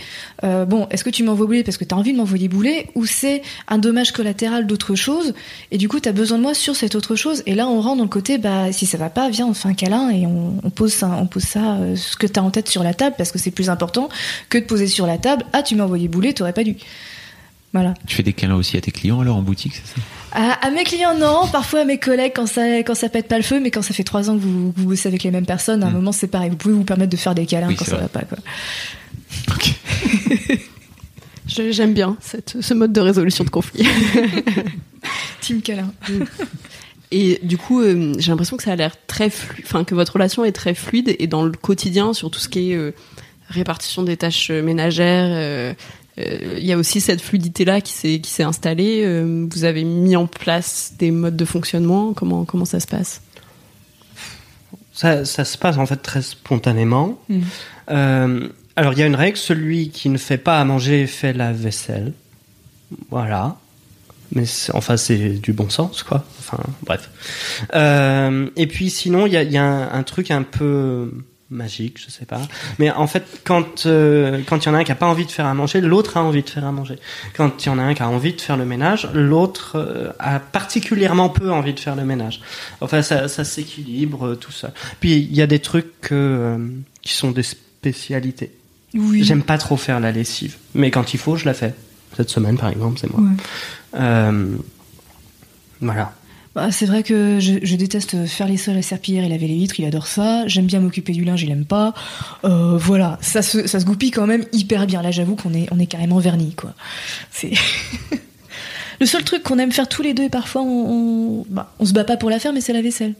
euh, bon est-ce que tu m'envoies bouler parce que t'as envie de m'envoyer bouler ou c'est un dommage collatéral d'autre chose et du coup t'as besoin de moi sur cette autre chose et là on rentre dans le côté bah si ça va pas viens on fait un câlin et on, on pose ça on pose ça euh, ce que t'as en tête sur la table parce que c'est plus important que de poser sur la table ah tu m'as envoyé bouler t'aurais pas dû voilà Tu fais des câlins aussi à tes clients alors en boutique, c'est ça? À, à mes clients, non. Parfois à mes collègues quand ça, quand ça pète pas le feu, mais quand ça fait trois ans que vous, vous bossez avec les mêmes personnes, à un Mm. moment c'est pareil. Vous pouvez vous permettre de faire des câlins Oui, quand ça vrai. va pas, quoi. [laughs] Je- J'aime bien cette, ce mode de résolution de conflit. [laughs] Team câlin. Et du coup, euh, j'ai l'impression que ça a l'air très fluide, enfin que votre relation est très fluide et dans le quotidien, sur tout ce qui est euh, répartition des tâches euh, ménagères, euh, il y a aussi cette fluidité-là qui s'est qui s'est installée. Euh, vous avez mis en place des modes de fonctionnement. Comment comment ça se passe? Ça, ça se passe en fait très spontanément. Mm. Euh, alors il y a une règle, celui qui ne fait pas à manger fait la vaisselle. Voilà. Mais enfin c'est du bon sens quoi. Enfin bref. Euh, et puis sinon il y a, y a un, un truc un peu magique, je sais pas. Mais en fait quand euh, quand il y en a un qui a pas envie de faire à manger, l'autre a envie de faire à manger. Quand il y en a un qui a envie de faire le ménage, l'autre euh, a particulièrement peu envie de faire le ménage. Enfin, ça, ça s'équilibre euh, tout ça. Puis il y a des trucs qui sont des spécialités. Oui. J'aime pas trop faire la lessive, mais quand il faut, je la fais. Cette semaine, par exemple, c'est moi. Ouais. Voilà. Bah, c'est vrai que je, je déteste faire les sols à serpillière et laver les vitres, il adore ça. J'aime bien m'occuper du linge, il aime pas. Euh, voilà, ça se, ça se goupille quand même hyper bien. Là, j'avoue qu'on est, on est carrément vernis, quoi. C'est. [laughs] Le seul truc qu'on aime faire tous les deux et parfois on, on, bah, on se bat pas pour la faire, mais c'est la vaisselle.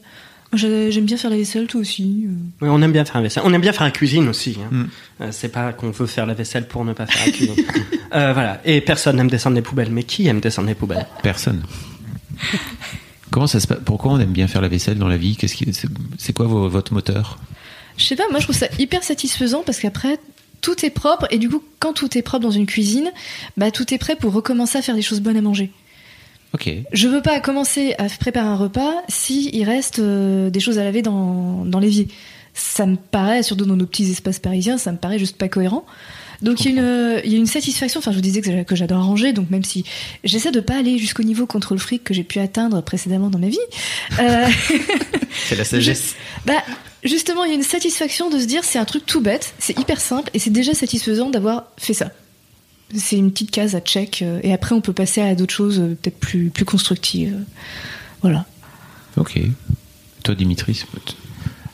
J'aime bien faire la vaisselle, toi aussi. euh. Oui, on aime bien faire la vaisselle. On aime bien faire la cuisine aussi. hein. Mm. Euh, c'est pas qu'on veut faire la vaisselle pour ne pas faire la cuisine. [laughs] Euh, voilà. Et personne n'aime descendre les poubelles. Mais qui aime descendre les poubelles? Personne. Comment ça se passe Pourquoi on aime bien faire la vaisselle dans la vie? Qu'est-ce qui c'est, quoi vo- votre moteur? Je sais pas, moi je trouve ça hyper satisfaisant parce qu'après tout est propre et du coup quand tout est propre dans une cuisine, bah tout est prêt pour recommencer à faire des choses bonnes à manger. Ok. Je veux pas commencer à préparer un repas si il reste euh, des choses à laver dans, dans l'évier. Ça me paraît, surtout dans nos petits espaces parisiens, ça me paraît juste pas cohérent. Donc il y, a une, euh, il y a une satisfaction, enfin je vous disais que, que j'adore ranger, donc même si j'essaie de pas aller jusqu'au niveau contrôle fric que j'ai pu atteindre précédemment dans ma vie, euh, [laughs] C'est la sagesse. bah, justement, il y a une satisfaction de se dire c'est un truc tout bête, c'est hyper simple et c'est déjà satisfaisant d'avoir fait ça. C'est une petite case à check euh, et après on peut passer à d'autres choses peut-être plus, plus constructives. Voilà. Ok. Toi, Dimitri, c'est-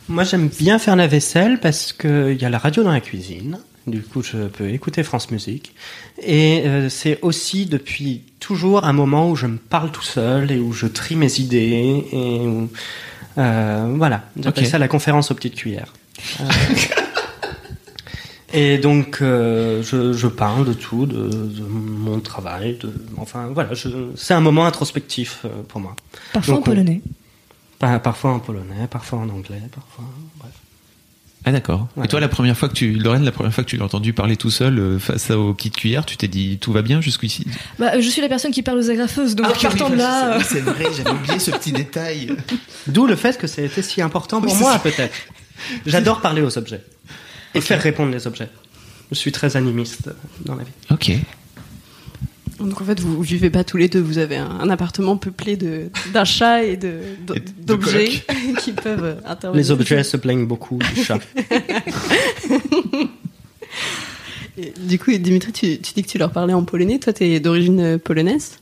Moi, j'aime bien faire la vaisselle parce qu'il y a la radio dans la cuisine. Du coup, je peux écouter France Musique. Et euh, c'est aussi depuis toujours un moment où je me parle tout seul et où je trie mes idées et où, euh, voilà, j'appelle Ok. ça la conférence aux petites cuillères. Euh, et donc euh, je, je parle de tout, de, de mon travail, de, enfin voilà, c'est un moment introspectif pour moi. Parfois Donc, en polonais. Pa- Parfois en polonais, parfois en anglais, parfois. Bref. Ah d'accord. Ouais. Et toi, la première fois que tu, Lorraine, la première fois que tu l'as entendu parler tout seul euh, face aux petites cuillères, tu t'es dit tout va bien jusqu'ici? Bah, je suis la personne qui parle aux agrafeuses, donc partant de là. euh, c'est vrai, j'avais oublié ce petit détail. [laughs] D'où le fait que ça a été si important pour moi, peut-être. J'adore parler aux objets et faire répondre les objets. Je suis très animiste dans la vie. Ok. Donc en fait, vous vivez pas tous les deux. Vous avez un, un appartement peuplé de d'un chat et d'objets [laughs] qui peuvent euh, intervenir. Les objets se plaignent beaucoup du chat. [laughs] Et Du coup, Dimitri, tu, tu dis que tu leur parlais en polonais. Toi, t'es d'origine euh, polonaise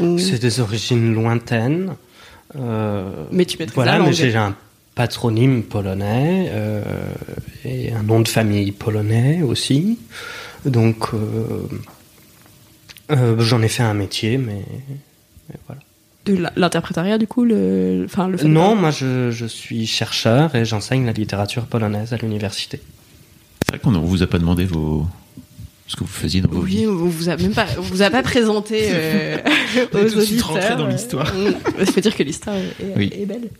Ou- C'est des origines lointaines. euh, Mais tu maîtrises Voilà, la mais langue. j'ai un patronyme polonais euh, et un nom de famille polonais aussi. Donc, euh, euh, j'en ai fait un métier, mais, mais voilà. De l'interprétariat, du coup, le, enfin le fait de- Non, moi je, je suis chercheur et j'enseigne la littérature polonaise à l'université. C'est vrai qu'on ne vous a pas demandé vos... ce que vous faisiez dans vos Oui, vies. on vous a même pas, on vous a pas présenté euh, [laughs] aux tout de suite auditeurs. rentré dans l'histoire. Il faut dire que l'histoire est, est- Oui. est belle.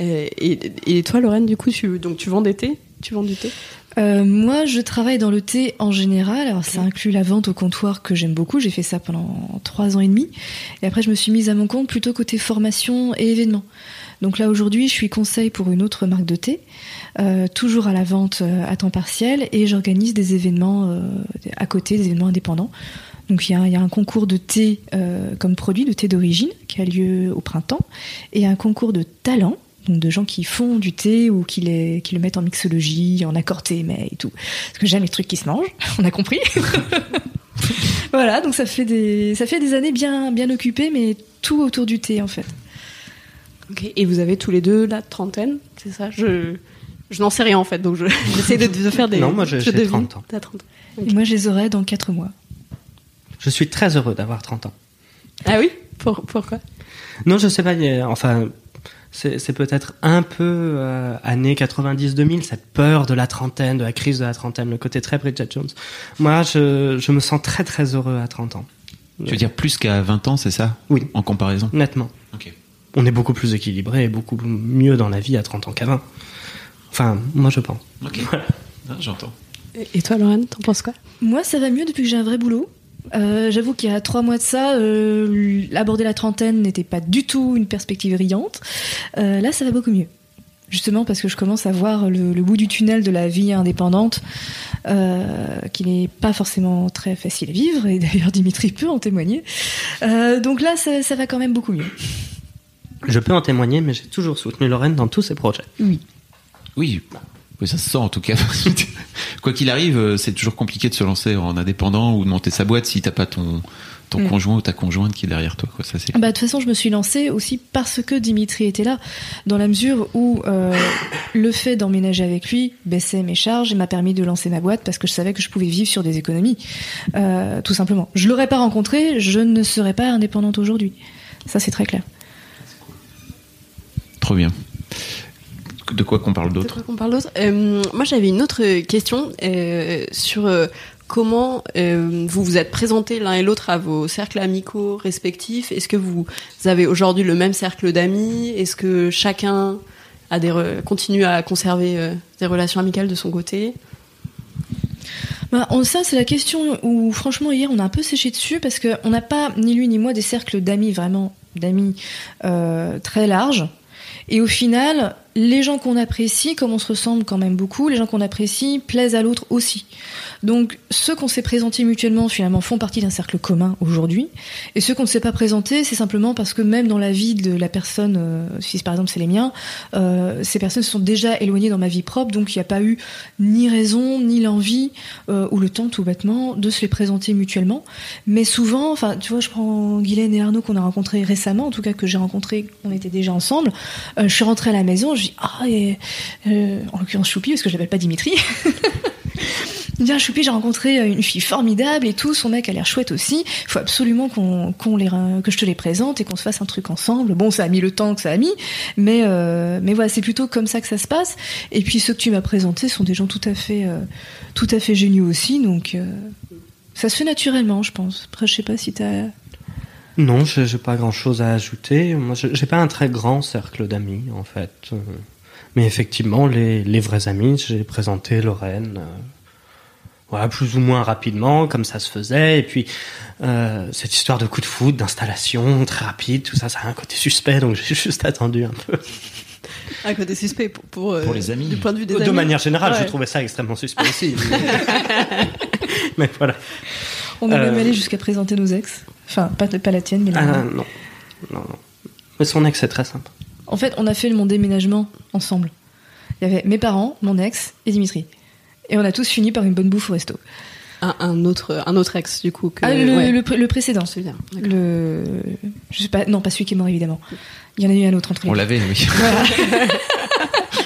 Euh, Et, et toi, Lorraine, du coup, tu, donc tu vends des thés? Tu vends du thé? Euh, moi, je travaille dans le thé en général. Alors, ça inclut la vente au comptoir que j'aime beaucoup. J'ai fait ça pendant trois ans et demi. Et après, je me suis mise à mon compte plutôt côté formation et événements. Donc là, aujourd'hui, je suis conseil pour une autre marque de thé, euh, toujours à la vente euh, à temps partiel, et j'organise des événements euh, à côté, des événements indépendants. Donc il y, a, il y a un concours de thé euh, comme produit, de thé d'origine, qui a lieu au printemps, et un concours de talent, donc de gens qui font du thé ou qui, les, qui le mettent en mixologie, en accord TMA et tout. Parce que j'aime les trucs qui se mangent, [laughs] on a compris. [laughs] voilà, donc ça fait des, ça fait des années bien, bien occupées, mais tout autour du thé en fait. Et vous avez tous les deux la trentaine, c'est ça? Je, je n'en sais rien en fait, donc je- [laughs] j'essaie de, de faire des. Non, moi, j'ai- je j'ai devine. 30 ans. T'as 30 ans. Et moi, je les aurai dans 4 mois. Je suis très heureux d'avoir 30 ans. Ah oui? Pour- Pourquoi? Non, je sais pas, enfin, c'est peut-être un peu euh, années 90-2000, cette peur de la trentaine, de la crise de la trentaine, le côté très Bridget Jones. Moi, je, je me sens très très heureux à 30 ans. Tu veux dire plus qu'à 20 ans, c'est ça? Oui. En comparaison? Nettement. Ok. On est beaucoup plus équilibré et beaucoup mieux dans la vie à 30 ans qu'à 20. Enfin, moi je pense. Ok. Ah, J'entends. Et- Et toi, Lorraine, t'en penses quoi? Moi, ça va mieux depuis que j'ai un vrai boulot. Euh, J'avoue qu'il y a trois mois de ça, euh, aborder la trentaine n'était pas du tout une perspective brillante. Euh, là, ça va beaucoup mieux. Justement parce que je commence à voir le, le bout du tunnel de la vie indépendante, euh, qui n'est pas forcément très facile à vivre, et d'ailleurs Dimitri peut en témoigner. Euh, donc là, ça, ça va quand même beaucoup mieux. Je peux en témoigner, mais j'ai toujours soutenu Lorraine dans tous ses projets. Oui. Oui, oui, ça se sent en tout cas. [laughs] Quoi qu'il arrive, euh, c'est toujours compliqué de se lancer en indépendant ou de monter sa boîte si t'as pas ton, ton Mm. conjoint ou ta conjointe qui est derrière toi. Quoi. Ça, c'est... Bah, de toute façon, je me suis lancée aussi parce que Dimitri était là, dans la mesure où euh, le fait d'emménager avec lui baissait mes charges et m'a permis de lancer ma boîte parce que je savais que je pouvais vivre sur des économies, euh, tout simplement. Je l'aurais pas rencontré, je ne serais pas indépendante aujourd'hui. Ça, c'est très clair. Trop bien. De quoi qu'on parle d'autre quoi qu'on parle d'autre Euh, Moi, j'avais une autre question euh, sur euh, comment euh, vous vous êtes présentés l'un et l'autre à vos cercles amicaux respectifs. Est-ce que vous avez aujourd'hui le même cercle d'amis? Est-ce que chacun a des re- continue à conserver euh, des relations amicales de son côté? Bah, on, ça, c'est la question où, franchement, hier, on a un peu séché dessus parce qu'on n'a pas, ni lui ni moi, des cercles d'amis, vraiment d'amis euh, très larges. Et au final, les gens qu'on apprécie, comme on se ressemble quand même beaucoup, les gens qu'on apprécie plaisent à l'autre aussi. Donc, ceux qu'on s'est présentés mutuellement, finalement, font partie d'un cercle commun aujourd'hui. Et ceux qu'on ne s'est pas présentés, c'est simplement parce que même dans la vie de la personne, euh, si par exemple c'est les miens, euh, ces personnes se sont déjà éloignées dans ma vie propre, donc il n'y a pas eu ni raison, ni l'envie, euh, ou le temps tout bêtement, de se les présenter mutuellement. Mais souvent, enfin, tu vois, je prends Guylaine et Arnaud qu'on a rencontrés récemment, en tout cas que j'ai rencontrés, on était déjà ensemble. Je suis rentrée à la maison, je dis ah, et, euh, en l'occurrence Choupi, parce que je l'appelle pas Dimitri. [laughs] Ah, Choupi, j'ai rencontré euh, une fille formidable et tout, son mec a l'air chouette aussi. Il faut absolument qu'on, les, que je te les présente et qu'on se fasse un truc ensemble. Bon, ça a mis le temps que ça a mis, mais, euh, mais voilà, c'est plutôt comme ça que ça se passe. Et puis ceux que tu m'as présentés sont des gens tout à fait, tout à fait géniaux aussi, donc ça se fait naturellement, je pense. Après, je sais pas si t'as. Non, j'ai j'ai pas grand chose à ajouter. Moi, j'ai j'ai pas un très grand cercle d'amis, en fait. Euh, Mais effectivement, les, les vrais amis, j'ai présenté Lorraine, euh, voilà, plus ou moins rapidement, comme ça se faisait. Et puis, euh, cette histoire de coup de foot, d'installation, très rapide, tout ça, ça a un côté suspect, donc j'ai [laughs] juste attendu un peu. Un côté suspect pour, pour, euh, Pour les amis. Du point de vue des de amis. manière générale, Ouais. je trouvais ça extrêmement suspect aussi. mais- [laughs] mais voilà. On est Euh, même allé jusqu'à présenter nos ex. Enfin, pas, pas la tienne, mais la Ah, non. non, non. Mais son ex, c'est très sympa. En fait, on a fait mon déménagement ensemble. Il y avait mes parents, mon ex et Dimitri. Et on a tous fini par une bonne bouffe au resto. Un, un autre, un autre ex, du coup. Que, Ah, le, ouais. le pré- le précédent. C'est bien. d'accord. Le. Je sais pas, non, pas celui qui est mort évidemment. Il y en a eu un autre entre les On l'avait, oui. [laughs] [laughs]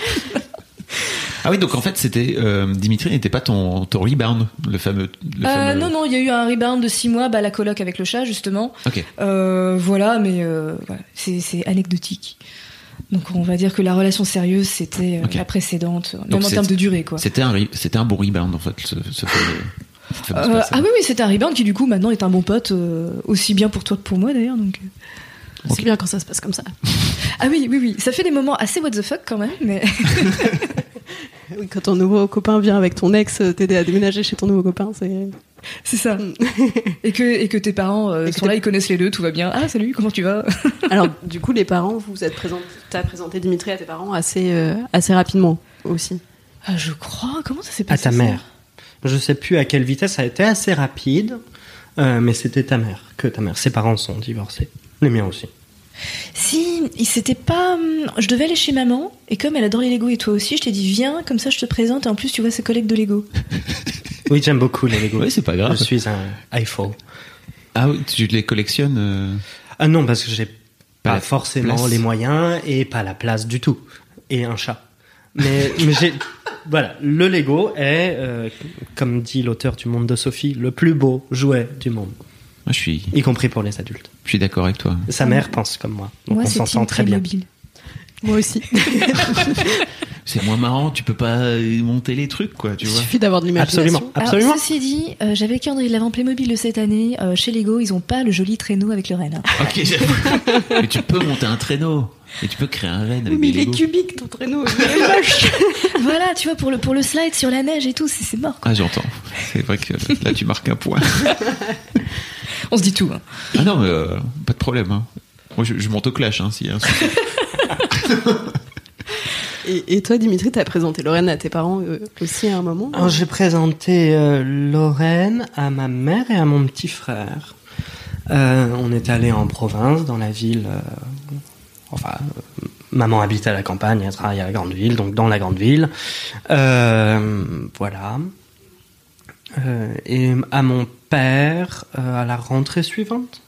ah oui, donc en fait, c'était euh, Dimitri n'était pas ton, ton rebound, le fameux. Le Euh, fameux... non, non, il y a eu un rebound de six mois, bah, la coloc avec le chat, justement. Ok. Euh, voilà, mais euh, voilà, c'est c'est anecdotique. Donc on va dire que la relation sérieuse, c'était euh, la précédente, même Donc en termes de durée, quoi. C'était un, un bon rebound en fait, ce, ce Euh, ah oui, oui, c'était un rebound qui du coup maintenant est un bon pote, euh, aussi bien pour toi que pour moi d'ailleurs. Donc... C'est bien quand ça se passe comme ça. Ah oui, oui, oui, ça fait des moments assez what the fuck quand même, mais [laughs] Oui, quand ton nouveau copain vient avec ton ex euh, t'aider à déménager chez ton nouveau copain, c'est. c'est ça. [laughs] et, que, et que tes parents euh, sont là, ils connaissent les deux, tout va bien. Ah salut, comment tu vas [laughs] Alors, du coup, les parents, vous vous êtes présenté, t'as présenté Dimitri à tes parents assez, euh, assez rapidement aussi. Ah je crois, comment ça s'est À passé ta ça mère. Je sais plus à quelle vitesse, ça a été assez rapide, euh, mais c'était ta mère, que ta mère. Ses parents sont divorcés. Les miens aussi. Si, il s'était pas. hum, Je devais aller chez maman, et comme elle adore les Lego et toi aussi, je t'ai dit viens, comme ça je te présente, et en plus tu vois ses collègues de Lego. [laughs] Oui, j'aime beaucoup les Lego. Ouais, c'est pas grave. Je suis un iPhone. Ah oui, tu les collectionnes euh, Ah non, parce que j'ai pas, la forcément place. les moyens et pas la place du tout. Et un chat. Mais, [laughs] mais j'ai. Voilà, le Lego est, euh, comme dit l'auteur du monde de Sophie, le plus beau jouet du monde, Moi, je suis, y compris pour les adultes. Je suis d'accord avec toi. Sa mère pense comme moi, donc moi on s'en sent très bien. Moi aussi. [laughs] C'est moins marrant, tu peux pas euh, monter les trucs, quoi, tu Il vois. suffit d'avoir de l'imagination. Absolument, absolument. Alors, ceci dit, euh, j'avais le calendrier de l'avant Playmobil de cette année. euh, chez Lego, ils ont pas le joli traîneau avec le renne. hein. [laughs] Ok, j'avoue. Mais tu peux monter un traîneau. Et tu peux créer un renne avec mais des il est cubique ton traîneau. il est moche. [laughs] voilà, tu vois, pour le, pour le slide sur la neige et tout, c'est c'est mort. Ah, j'entends. C'est vrai que là, tu marques un point. On se dit tout. hein. Ah non, mais euh, pas de problème. hein. Moi, je, je monte au clash, hein, s'il y a un souci. Et, et toi, Dimitri, t'as présenté Lorraine à tes parents euh, aussi à un moment Alors, j'ai présenté euh, Lorraine à ma mère et à mon petit frère. Euh, on est allé en province, dans la ville. euh, enfin, euh, maman habite à la campagne, elle travaille à la grande ville, donc dans la grande ville. Euh, voilà. Euh, et à mon père euh, à la rentrée suivante,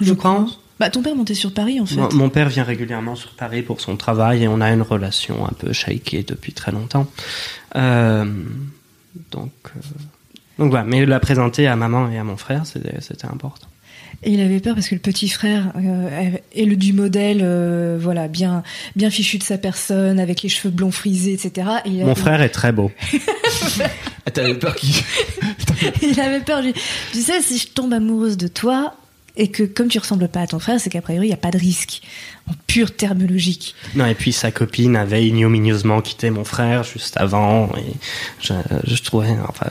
je pense. Bah, ton père montait sur Paris en fait. Mon, mon père vient régulièrement sur Paris pour son travail et on a une relation un peu shakée depuis très longtemps. Euh, donc, euh, donc voilà, mais la présenter à maman et à mon frère, c'était important. Et il avait peur parce que le petit frère euh, est le du modèle, euh, voilà, bien, bien fichu de sa personne, avec les cheveux blonds frisés, etc. Et il, Mon frère est très beau. [laughs] Ah, T'avais peur qu'il. [laughs] il avait peur. Lui tu sais, si je tombe amoureuse de toi et que comme tu ressembles pas à ton frère, c'est qu'a priori il y a pas de risque en pure terme logique. Non, et puis sa copine avait ignominieusement quitté mon frère juste avant et je, je trouvais, enfin,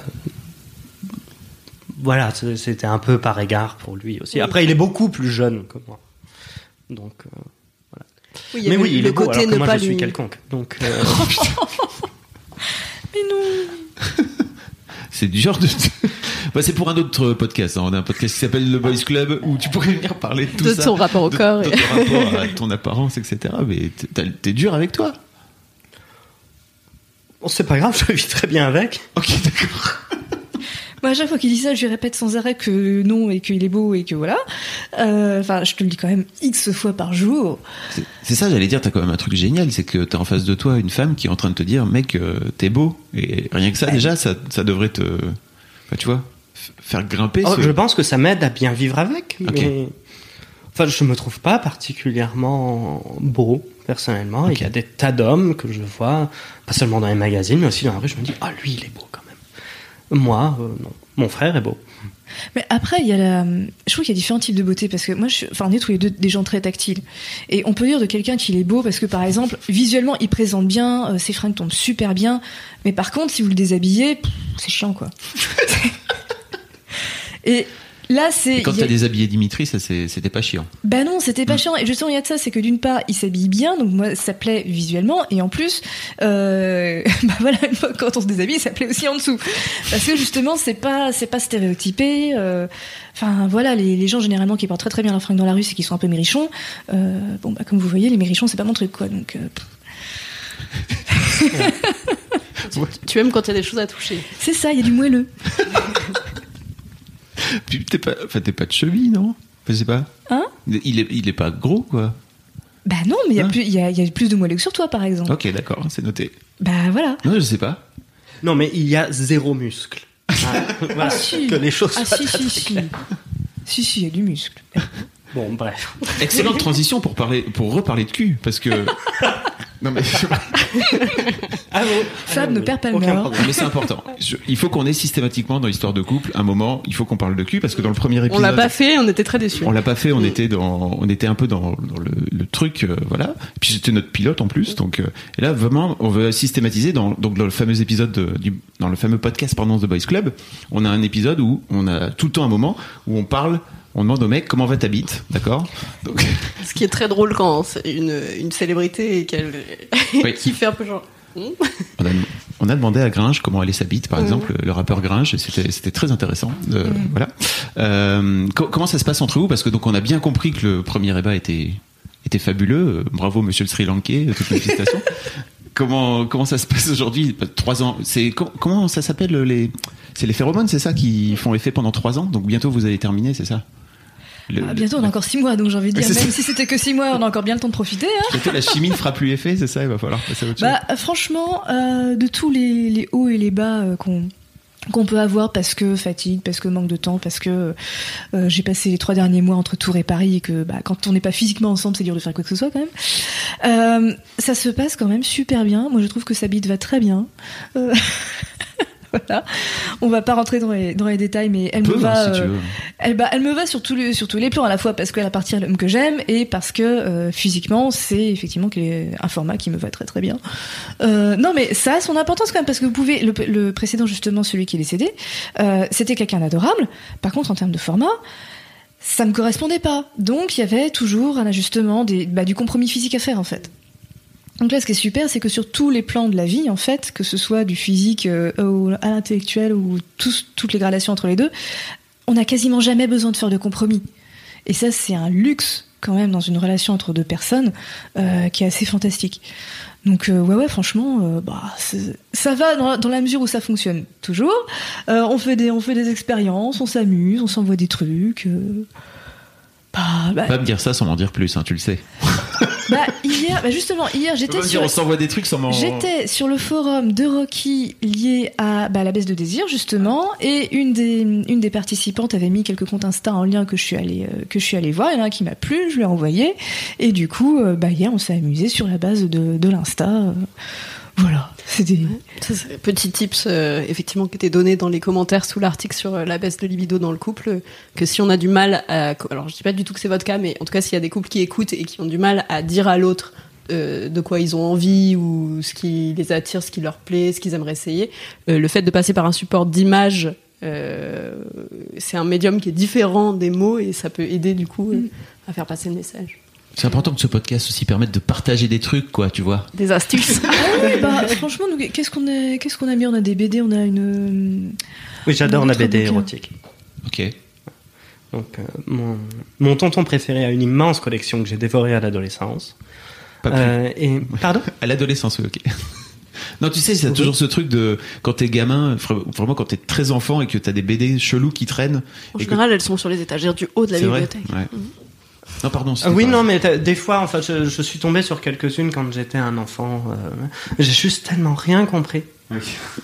voilà, c'était un peu par égard pour lui aussi. Après, il est beaucoup plus jeune que moi. Donc, euh, Oui, il y mais oui, il le est beau côté alors que ne moi pas je suis lui- quelconque. Donc, euh, [laughs] Mais non. [laughs] C'est du genre de. [laughs] Bah, c'est pour un autre podcast. hein. On a un podcast qui s'appelle Le Boys Club où tu pourrais venir parler de tout De ça. ton rapport au de- corps De, et- ton rapport à ton apparence, etc. Mais t'es dur avec toi. bon, c'est pas grave, je vis très bien avec. Ok, d'accord. Moi, à chaque fois qu'il dit ça, je lui répète sans arrêt que non et qu'il est beau et que voilà. Euh, Enfin, je te le dis quand même X fois par jour. C'est- ça, j'allais dire, t'as quand même un truc génial, c'est que t'as en face de toi une femme qui est en train de te dire, mec, euh, t'es beau. Et rien que ça, déjà, ça, ça devrait te. bah, tu vois, faire grimper. Oh, ce- Je pense que ça m'aide à bien vivre avec. Mais... Enfin, je me trouve pas particulièrement beau, personnellement. Il y a des tas d'hommes que je vois, pas seulement dans les magazines, mais aussi dans la rue. Je me dis, ah, lui, il est beau quand même. Moi, euh, non. Mon frère est beau. Mais après, il y a la. Je trouve qu'il y a différents types de beauté parce que moi, je... enfin, on est tous les deux des gens très tactiles. Et on peut dire de quelqu'un qu'il est beau parce que, par exemple, visuellement, il présente bien, euh, ses fringues tombent super bien. Mais par contre, si vous le déshabillez, c'est chiant, quoi. [laughs] Et là, c'est. Et quand a- t'as déshabillé Dimitri, ça c'est- c'était pas chiant. Bah non, c'était pas Mm. chiant. Et justement, il y a de ça, c'est que d'une part, il s'habille bien, donc moi, ça plaît visuellement, et en plus, euh, [laughs] bah voilà, une fois que quand on se déshabille, ça plaît aussi en dessous, parce que justement, c'est pas, c'est pas stéréotypé. euh, Enfin voilà, les, les gens généralement qui portent très très bien leur fringue dans la rue, c'est qu'ils sont un peu mérichons. Euh, bon bah comme vous voyez, les mérichons, c'est pas mon truc quoi. Donc euh, pff, [laughs] [laughs] Tu aimes quand il y a des choses à toucher. c'est ça, il y a du moelleux. Puis t'es pas, enfin, t'es pas de cheville, non? Je sais pas. Hein? Il est, il est pas gros, quoi. Bah non, mais il y, a Hein plus- il y, a, il y a plus de moelleux que sur toi, par exemple. Ok, d'accord, c'est noté. Bah voilà. Non, je sais pas. Non, mais il y a zéro muscle. Ah, [laughs] voilà, Ah si. que les choses Ah soient si très, si très si. claires. Si si, il y a du muscle. Bon, bref. Excellente transition pour parler, pour reparler de cul, parce que. [laughs] non mais, [laughs] Ah, bon. Fab Ah, ne perd pas le nord. mais c'est important. Je- il faut qu'on ait systématiquement dans l'histoire de couple un moment. Il faut qu'on parle de cul parce que dans le premier épisode, On l'a pas fait, on était très déçus. On l'a pas fait, on était dans, on était un peu dans, dans le, le truc, euh, voilà. Et puis c'était notre pilote en plus, donc. euh, et là vraiment, on veut systématiser dans, donc dans le fameux épisode de- du, dans le fameux podcast pardon The Boys Club, on a un épisode où on a tout le temps un moment où on parle, on demande au mec comment va ta bite, d'accord Donc Ce qui est très drôle quand c'est une, une célébrité et qu'elle [laughs] Oui. qui fait un peu genre. hmm. on a, on a demandé à Gringe comment allait sa bite, par Mhm. exemple, le rappeur Gringe, c'était c'était très intéressant. euh, Voilà. Euh, co- comment ça se passe entre vous Parce que donc on a bien compris que le premier ébat était était fabuleux. Euh, Bravo, Monsieur le Sri Lankais, toutes mes félicitations. [laughs] comment comment ça se passe aujourd'hui Trois ans. C'est com- comment ça s'appelle les C'est les phéromones, c'est ça qui font effet pendant trois ans. Donc bientôt vous allez terminer, c'est ça Le- Ah, bientôt, on a encore six mois, donc j'ai envie de dire, même ça. si c'était que six mois, on a encore bien le temps de profiter. hein. La chimie ne fera plus effet, c'est ça Il va falloir passer à autre. Bah, euh, franchement, euh, de tous les, les hauts et les bas euh, qu'on qu'on peut avoir parce que fatigue, parce que manque de temps, parce que euh, j'ai passé les trois derniers mois entre Tours et Paris et que bah, quand on n'est pas physiquement ensemble, c'est dur de faire quoi que ce soit quand même. Euh, ça se passe quand même super bien. Moi, je trouve que sa bite va très bien. Euh, voilà. On va pas rentrer dans les, dans les détails, mais elle Peu, me va. hein, si tu euh, elle, bah, elle me va sur tous les, sur tous les plans, à la fois parce qu'elle appartient à l'homme que j'aime et parce que euh, physiquement, c'est effectivement un format qui me va très très bien. Euh, non, mais ça a son importance quand même parce que vous pouvez. Le, le précédent, justement, celui qui est décédé, c'était quelqu'un d'adorable. Par contre, en termes de format, ça me correspondait pas. Donc, il y avait toujours un ajustement, des, bah, du compromis physique à faire en fait. Donc là, ce qui est super, c'est que sur tous les plans de la vie, en fait, que ce soit du physique euh, au- à l'intellectuel ou tous- toutes les gradations entre les deux, on n'a quasiment jamais besoin de faire de compromis. Et ça, c'est un luxe quand même dans une relation entre deux personnes euh, qui est assez fantastique. Donc euh, ouais, ouais, franchement, euh, bah, ça va dans, dans la mesure où ça fonctionne toujours. Euh, on fait des, on fait des expériences, on s'amuse, on s'envoie des trucs. Bah, bah, Pas me dire ça sans m'en dire plus, hein, tu le sais. [laughs] bah, hier, bah, justement, hier, j'étais sur, on s'envoie des trucs sans m'en. J'étais sur le forum de Rocky lié à bah, la baisse de désir justement, et une des une des participantes avait mis quelques comptes Insta en lien que je suis allée euh, que je suis allée voir. Il y en a un qui m'a plu, je lui ai envoyé, et du coup, euh, bah, hier on s'est amusé sur la base de de l'Insta. euh, voilà, c'est Petit tips, euh, effectivement, qui était donné dans les commentaires sous l'article sur euh, la baisse de libido dans le couple, que si on a du mal à... Alors, je dis pas du tout que c'est votre cas, mais en tout cas, s'il y a des couples qui écoutent et qui ont du mal à dire à l'autre euh, de quoi ils ont envie ou ce qui les attire, ce qui leur plaît, ce qu'ils aimeraient essayer, le fait de passer par un support d'image, euh, c'est un médium qui est différent des mots et ça peut aider, du coup, euh, à faire passer le message. C'est important que ce podcast aussi permette de partager des trucs, quoi, tu vois. Des astuces. Ouais, [laughs] bah, franchement, qu'est-ce qu'on a qu'est-ce qu'on a mis? On a des BD, on a une Oui, j'adore la BD érotique. Ok. Donc, euh, mon, mon tonton préféré a une immense collection que j'ai dévorée à l'adolescence. Pas plus. Euh, et pardon? [laughs] À l'adolescence, oui, ok. [laughs] Non, tu sais, c'est toujours ce truc de quand t'es gamin, vraiment quand t'es très enfant et que t'as des BD chelous qui traînent. En que- général, elles sont sur les étagères du haut de la C'est vrai bibliothèque. Ouais. Non, pardon. Oui, non, mais des fois, en fait, je, je suis tombé sur quelques-unes quand j'étais un enfant. euh, J'ai juste tellement rien compris.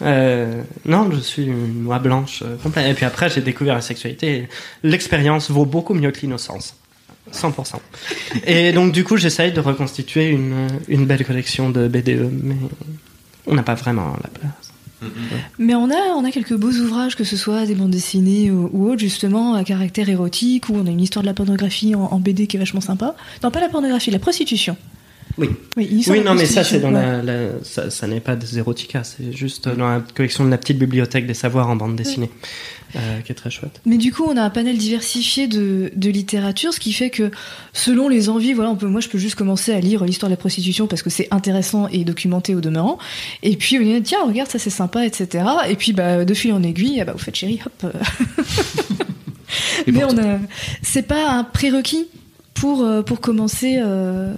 Euh, non, je suis une noix blanche euh, complète. Et puis après, j'ai découvert la sexualité. L'expérience vaut beaucoup mieux que l'innocence. 100%. Et donc, du coup, j'essaye de reconstituer une, une belle collection de BDE, mais on n'a pas vraiment la place. Mais on a, on a quelques beaux ouvrages, que ce soit des bandes dessinées ou, ou autres, justement, à caractère érotique, où on a une histoire de la pornographie en, en BD qui est vachement sympa. Non, pas la pornographie, la prostitution. Oui. Oui, non, mais ça, c'est dans ouais. la, la- ça, ça n'est pas des éroticas, c'est juste dans la collection de la petite bibliothèque des savoirs en bande dessinée, euh, qui est très chouette. Mais du coup, on a un panel diversifié de, de littérature, ce qui fait que selon les envies, voilà, on peut, moi je peux juste commencer à lire l'histoire de la prostitution parce que c'est intéressant et documenté au demeurant. Et puis on dit tiens, regarde, ça c'est sympa, etc. Et puis bah, de fil en aiguille, ah bah, vous faites chérie, hop. [laughs] Mais on a, c'est pas un prérequis pour euh, pour commencer euh,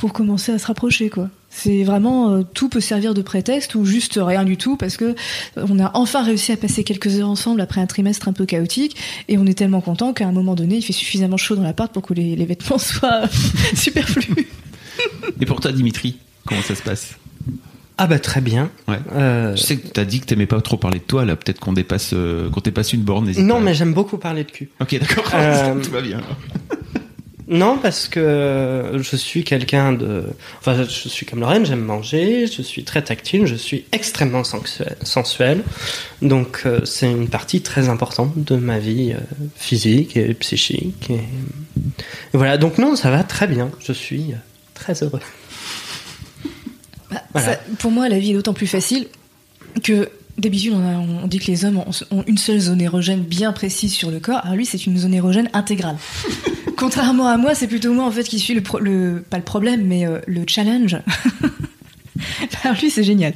pour commencer à se rapprocher quoi. C'est vraiment euh, tout peut servir de prétexte ou juste rien du tout parce que on a enfin réussi à passer quelques heures ensemble après un trimestre un peu chaotique et on est tellement content qu'à un moment donné il fait suffisamment chaud dans l'appart pour que les, les vêtements [laughs] soient [laughs] superflus. Et pour toi, Dimitri, comment ça se passe? Ah bah très bien. Ouais. Euh, Je sais que t'as dit que t'aimais pas trop parler de toi, là. Peut-être qu'on dépasse, euh, qu'on dépasse une borne. non, pas. mais j'aime beaucoup parler de cul. Ok, d'accord. Euh, [laughs] Tout va bien. Non, parce que je suis quelqu'un de... Enfin, je suis comme Lorraine, j'aime manger, je suis très tactile, je suis extrêmement sensuel. sensuel. Donc, euh, c'est une partie très importante de ma vie euh, physique et psychique. Et... et voilà, donc non, ça va très bien. Je suis euh, très heureux. Bah, Voilà. ça- pour moi, la vie est d'autant plus facile que d'habitude, on, a- on dit que les hommes ont, ont une seule zone érogène bien précise sur le corps. Alors lui, c'est une zone érogène intégrale. [laughs] Contrairement à moi, c'est plutôt moi en fait qui suis le, pro- le pas le problème, mais euh, le challenge. [laughs] Alors lui, c'est génial.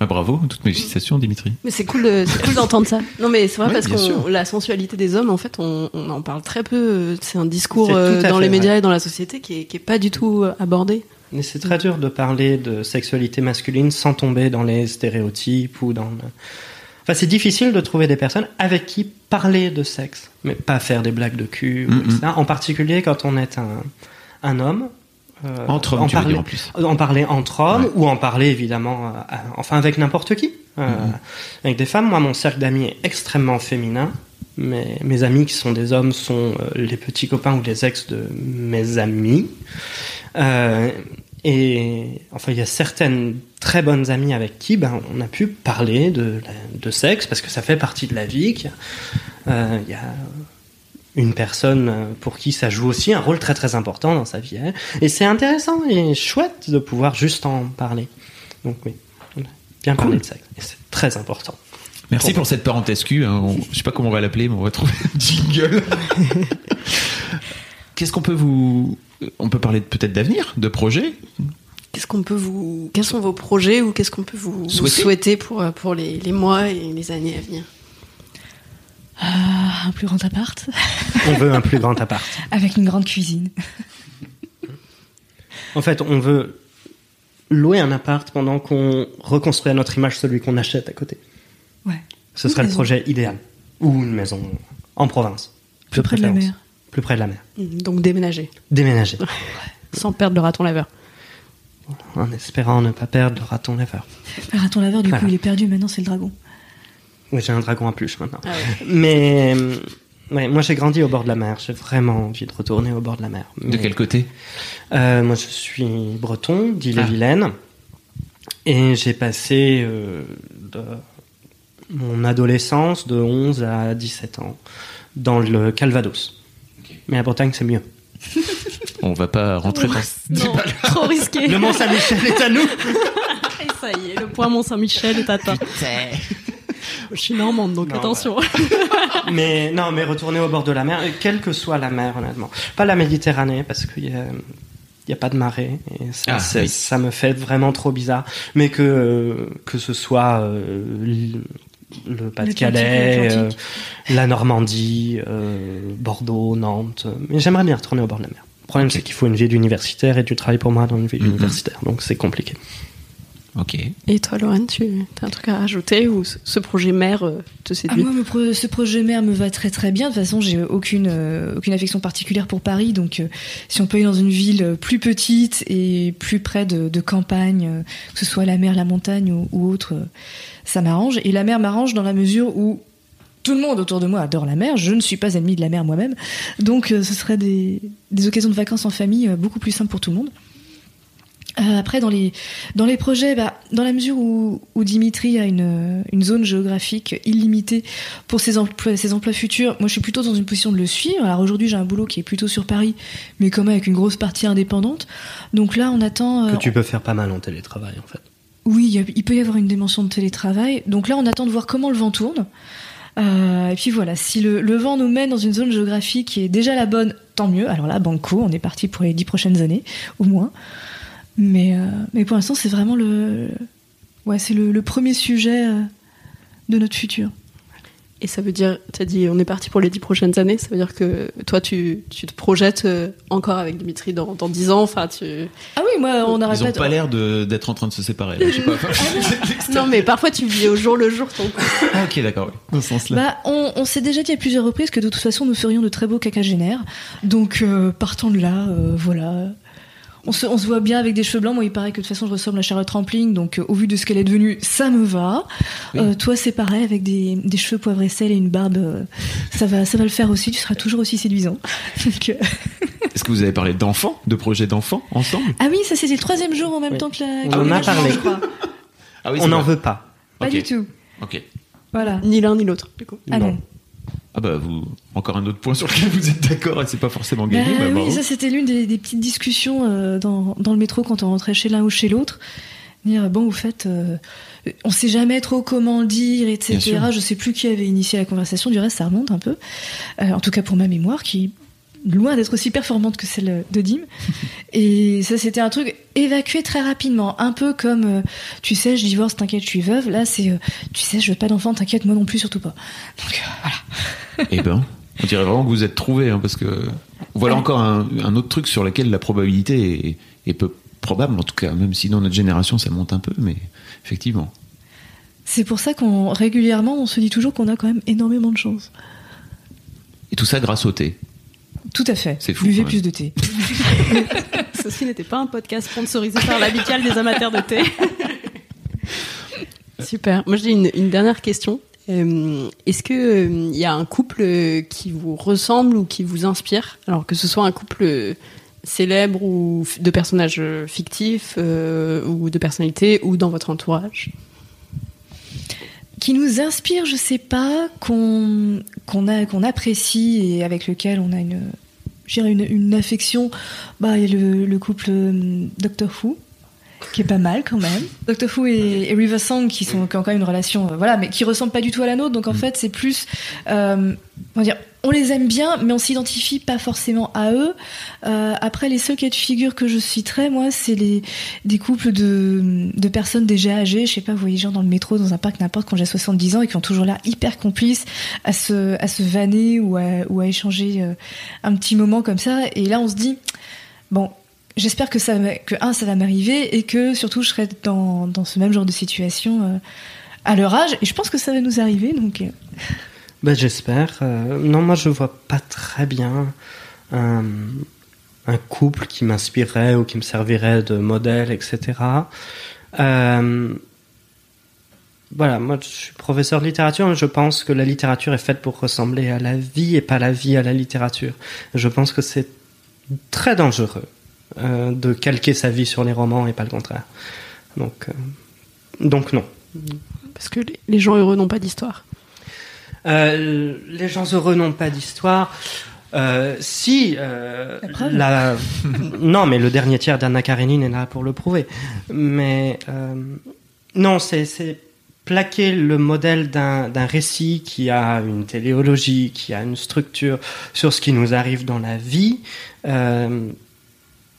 Ah, bravo, toutes mes félicitations, Dimitri. Mais c'est cool, cool d'entendre ça. Non, mais c'est vrai Ouais, parce que la sensualité des hommes, en fait, on, on en parle très peu. C'est un discours euh, dans fait les médias et dans la société qui est, qui est pas du tout euh, abordé. Mais c'est très dur de parler de sexualité masculine sans tomber dans les stéréotypes ou dans... le- Enfin, c'est difficile de trouver des personnes avec qui parler de sexe, mais pas faire des blagues de cul, etc. En particulier quand on est un, un homme. euh, Entre hommes, en tu veux parler, dire, en plus. En parler entre hommes Ouais. ou en parler évidemment, euh, enfin avec n'importe qui. Euh. Avec des femmes, moi mon cercle d'amis est extrêmement féminin. Mes, mes amis qui sont des hommes sont euh, les petits copains ou les ex de mes amis. Euh, et enfin, il y a certaines très bonnes amies avec qui ben, on a pu parler de, sexe parce que ça fait partie de la vie. qu'il y a- euh, Il y a une personne pour qui ça joue aussi un rôle très très important dans sa vie. hein. Et c'est intéressant et chouette de pouvoir juste en parler. Donc oui, on a bien parler de sexe. Et c'est très important. Merci pour cette parenthèse Q. hein. On- je sais pas comment on va l'appeler, mais on va trouver un jingle. [laughs] Qu'est-ce qu'on peut vous. On peut parler peut-être d'avenir, de projets? Qu'est-ce qu'on peut vous, quels sont vos projets ou qu'est-ce qu'on peut vous, vous Souhaiter pour, euh, pour les, les mois et les années à venir? Ah, un plus grand appart On veut un plus grand appart. [laughs] avec une grande cuisine. En fait, on veut louer un appart pendant qu'on reconstruit à notre image celui qu'on achète à côté. Ouais. Ce Une serait le projet idéal. Ou une maison en province. Plus près de la mer. Plus près de la mer. Donc déménager, Déménager. [laughs] sans perdre le raton laveur. en espérant ne pas perdre le raton laveur. Le raton laveur, du Voilà. coup, il est perdu. Maintenant, c'est le dragon. Oui, j'ai un dragon à pluche maintenant. Ah ouais. [laughs] Mais euh, ouais, moi, j'ai grandi au bord de la mer. J'ai vraiment envie de retourner au bord de la mer. De quel côté? Euh, moi, je suis breton, d'Ille-et-Vilaine. Et j'ai passé euh, de mon adolescence de 11 à 17 ans dans le Calvados. Mais la Bretagne, c'est mieux. On va pas rentrer dans ce [laughs] Non, débat. trop risqué. Le Mont-Saint-Michel est à nous Et ça y est, le point Mont-Saint-Michel est atteint. Je suis normande, donc Non, attention. mais non, mais retourner au bord de la mer, quelle que soit la mer, honnêtement. Pas la Méditerranée, parce qu'il y a, il y a pas de marée. Et ça, Ah, oui. ça me fait vraiment trop bizarre. Mais que, euh, que ce soit euh, le Pas-de-Calais, euh, la Normandie, euh, Bordeaux, Nantes. Mais j'aimerais bien retourner au bord de la mer. Le problème, c'est qu'il faut une vie d'universitaire et tu travailles pour moi dans une vie Mhm. universitaire, donc c'est compliqué. Ok. Et toi, Lorraine, tu as un truc à rajouter ou ce- projet mère euh, te Ah, séduit moi, me pro- ce projet mère me va très très bien. De toute façon, j'ai aucune euh, aucune affection particulière pour Paris, donc euh, si on peut aller dans une ville plus petite et plus près de, de campagne, euh, que ce soit la mer, la montagne ou, ou autre, euh, ça m'arrange. Et la mer m'arrange dans la mesure où tout le monde autour de moi adore la mer. Je ne suis pas ennemie de la mer moi-même, donc euh, ce serait des, des occasions de vacances en famille euh, beaucoup plus simples pour tout le monde. Euh, après, dans les, dans les projets, bah, dans la mesure où, où Dimitri a une, une zone géographique illimitée pour ses emplois, ses emplois futurs, moi je suis plutôt dans une position de le suivre. Alors aujourd'hui, j'ai un boulot qui est plutôt sur Paris, mais quand même avec une grosse partie indépendante. Donc là, on attend. Que tu peux faire pas mal en télétravail, en fait. Oui, il peut y avoir une dimension de télétravail. Donc là, on attend de voir comment le vent tourne. Euh, et puis voilà, si le, vent nous mène dans une zone géographique qui est déjà la bonne, tant mieux. Alors là, banco, on est parti pour les dix prochaines années, au moins. Mais, euh, mais pour l'instant, c'est vraiment le, ouais, c'est le, le premier sujet euh, de notre futur. Et ça veut dire, tu as dit on est parti pour les dix prochaines années, ça veut dire que toi tu, tu te projettes euh, encore avec Dimitri dans, dans 10 ans, enfin tu... Ah oui, moi, on n'arrête Ils ont pas. pas l'air de- d'être en train de se séparer. là, Je sais pas. [laughs] [laughs] Non mais parfois tu vis au jour le jour ton couple. Ah, ok, d'accord. oui. Dans ce sens-là. Bah, on, on s'est déjà dit à plusieurs reprises que de toute façon nous ferions de très beaux cacagénaires. Donc euh, partant de là, euh, voilà. On se, on se voit bien avec des cheveux blancs. Moi, il paraît que de toute façon je ressemble à Charlotte Rampling, donc euh, au vu de ce qu'elle est devenue, ça me va. Oui. Euh, toi, c'est pareil avec des, des cheveux poivre et sel et une barbe, euh, ça va, ça va le faire aussi. Tu seras toujours aussi séduisant. [laughs] Donc, euh, Est-ce que vous avez parlé d'enfants, de projets d'enfants ensemble? Ah oui, ça c'était le troisième jour en même Oui. temps que la. On en a parlé. je crois. Ah oui, on n'en veut pas. Pas du tout. Ok. Voilà. Ni l'un ni l'autre du coup. Ah Non. non. Ah bah vous encore un autre point sur lequel vous êtes d'accord et c'est pas forcément gagné. Bah bah, oui, ça c'était l'une des, des petites discussions euh, dans, dans le métro quand on rentrait chez l'un ou chez l'autre. Dire bon, vous faites, euh, on sait jamais trop comment le dire, etc. Je sais plus qui avait initié la conversation. Du reste, ça remonte un peu. Euh, en tout cas pour ma mémoire, qui loin d'être aussi performante que celle de Dim. [laughs] Et ça, c'était un truc évacué très rapidement, un peu comme, euh, tu sais, je divorce, t'inquiète, je suis veuve. Là, c'est, euh, tu sais, je veux pas d'enfant, t'inquiète, moi non plus, surtout pas. Donc euh, voilà. [laughs] Eh ben, on dirait vraiment que vous êtes trouvés, hein, parce que voilà Ouais. encore un, un autre truc sur lequel la probabilité est, est peu probable, en tout cas, même si dans notre génération ça monte un peu, mais effectivement. C'est pour ça qu'on régulièrement, on se dit toujours qu'on a quand même énormément de chance. Et tout ça grâce au thé. Tout à fait. C'est fou, Buvez plus de thé. [laughs] Ceci n'était pas un podcast sponsorisé par l'amicale des amateurs de thé. [laughs] Super. Moi, j'ai une, une dernière question. Euh, Est-ce que euh, il y a un couple euh, qui vous ressemble ou qui vous inspire? Alors que ce soit un couple euh, célèbre ou de personnages euh, fictifs euh, ou de personnalités ou dans votre entourage? Qui nous inspire, je sais pas, qu'on qu'on qu'on apprécie et avec lequel on a une une, une affection. Bah, il y a le, le couple euh, Doctor Who qui est pas mal quand même. Doctor Who et, et River Song qui sont qui ont quand même une relation euh, voilà mais qui ressemble pas du tout à la nôtre. Donc en fait c'est plus euh, on va dire on les aime bien mais on s'identifie pas forcément à eux. Euh, après les seuls cas de figure que je citerais moi c'est les des couples de, de personnes déjà âgées je sais pas vous voyez genre dans le métro dans un parc n'importe quand j'ai 70 ans et qui ont toujours l'air hyper complices à se à se vanner ou à, ou à échanger euh, un petit moment comme ça. Et là on se dit bon J'espère que ça, un, ça va m'arriver et que surtout je serai dans, ce même genre de situation euh, à leur âge. Et je pense que ça va nous arriver. Donc, euh, Ben, j'espère. Euh, non, moi, je vois pas très bien un, un couple qui m'inspirerait ou qui me servirait de modèle, etc. Euh, voilà, moi, je suis professeur de littérature, mais je pense que la littérature est faite pour ressembler à la vie et pas la vie à la littérature. Je pense que c'est très dangereux euh, de calquer sa vie sur les romans et pas le contraire. Donc, euh, donc non. Parce que les, gens heureux n'ont pas d'histoire. Euh, les gens heureux n'ont pas d'histoire. Si La [laughs] non, mais le dernier tiers d'Anna Karenine est là pour le prouver. Mais non, c'est c'est plaquer le modèle d'un d'un récit qui a une téléologie, qui a une structure sur ce qui nous arrive dans la vie. Euh,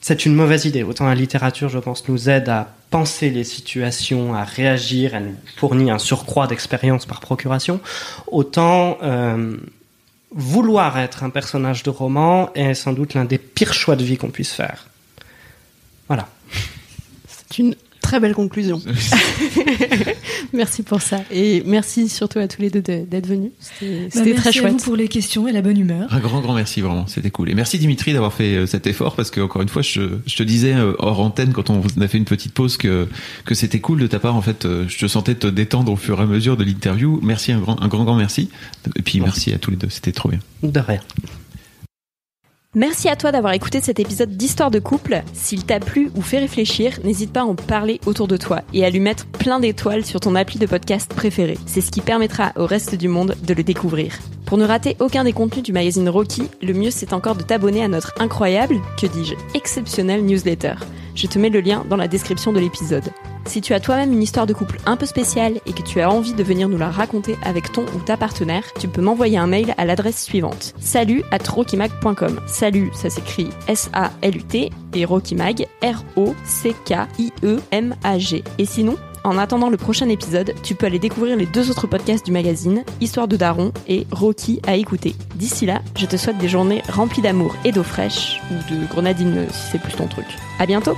c'est une mauvaise idée. Autant la littérature, je pense, nous aide à penser les situations, à réagir, elle nous fournit un surcroît d'expérience par procuration. Autant euh, vouloir être un personnage de roman est sans doute l'un des pires choix de vie qu'on puisse faire. Voilà. Très belle conclusion. [laughs] [laughs] merci pour ça. Et merci surtout à tous les deux d'être venus. C'était bah, très chouette. Merci pour les questions et la bonne humeur. Un grand, grand merci, vraiment. C'était cool. Et merci Dimitri d'avoir fait euh, cet effort parce que, encore une fois, je, je, te disais euh, hors antenne quand on a fait une petite pause que, que c'était cool de ta part. En fait, euh, je te sentais te détendre au fur et à mesure de l'interview. Merci, un grand, un grand, grand merci. Et puis, merci à tous les deux. C'était trop bien. De rien. Merci à toi d'avoir écouté cet épisode d'Histoire de couple. S'il t'a plu ou fait réfléchir, n'hésite pas à en parler autour de toi et à lui mettre plein d'étoiles sur ton appli de podcast préféré. C'est ce qui permettra au reste du monde de le découvrir. Pour ne rater aucun des contenus du magazine Rocky, le mieux c'est encore de t'abonner à notre incroyable, que dis-je, exceptionnel newsletter. Je te mets le lien dans la description de l'épisode. Si tu as toi-même une histoire de couple un peu spéciale et que tu as envie de venir nous la raconter avec ton ou ta partenaire, tu peux m'envoyer un mail à l'adresse suivante. Salut at rockymag.com. Salut, ça s'écrit S-A-L-U-T et rockymag, R-O-C-K-I-E-M-A-G. Et sinon, en attendant le prochain épisode, tu peux aller découvrir les deux autres podcasts du magazine, Histoire de Daron et Rocky à écouter. D'ici là, je te souhaite des journées remplies d'amour et d'eau fraîche, ou de grenadine si c'est plus ton truc. À bientôt!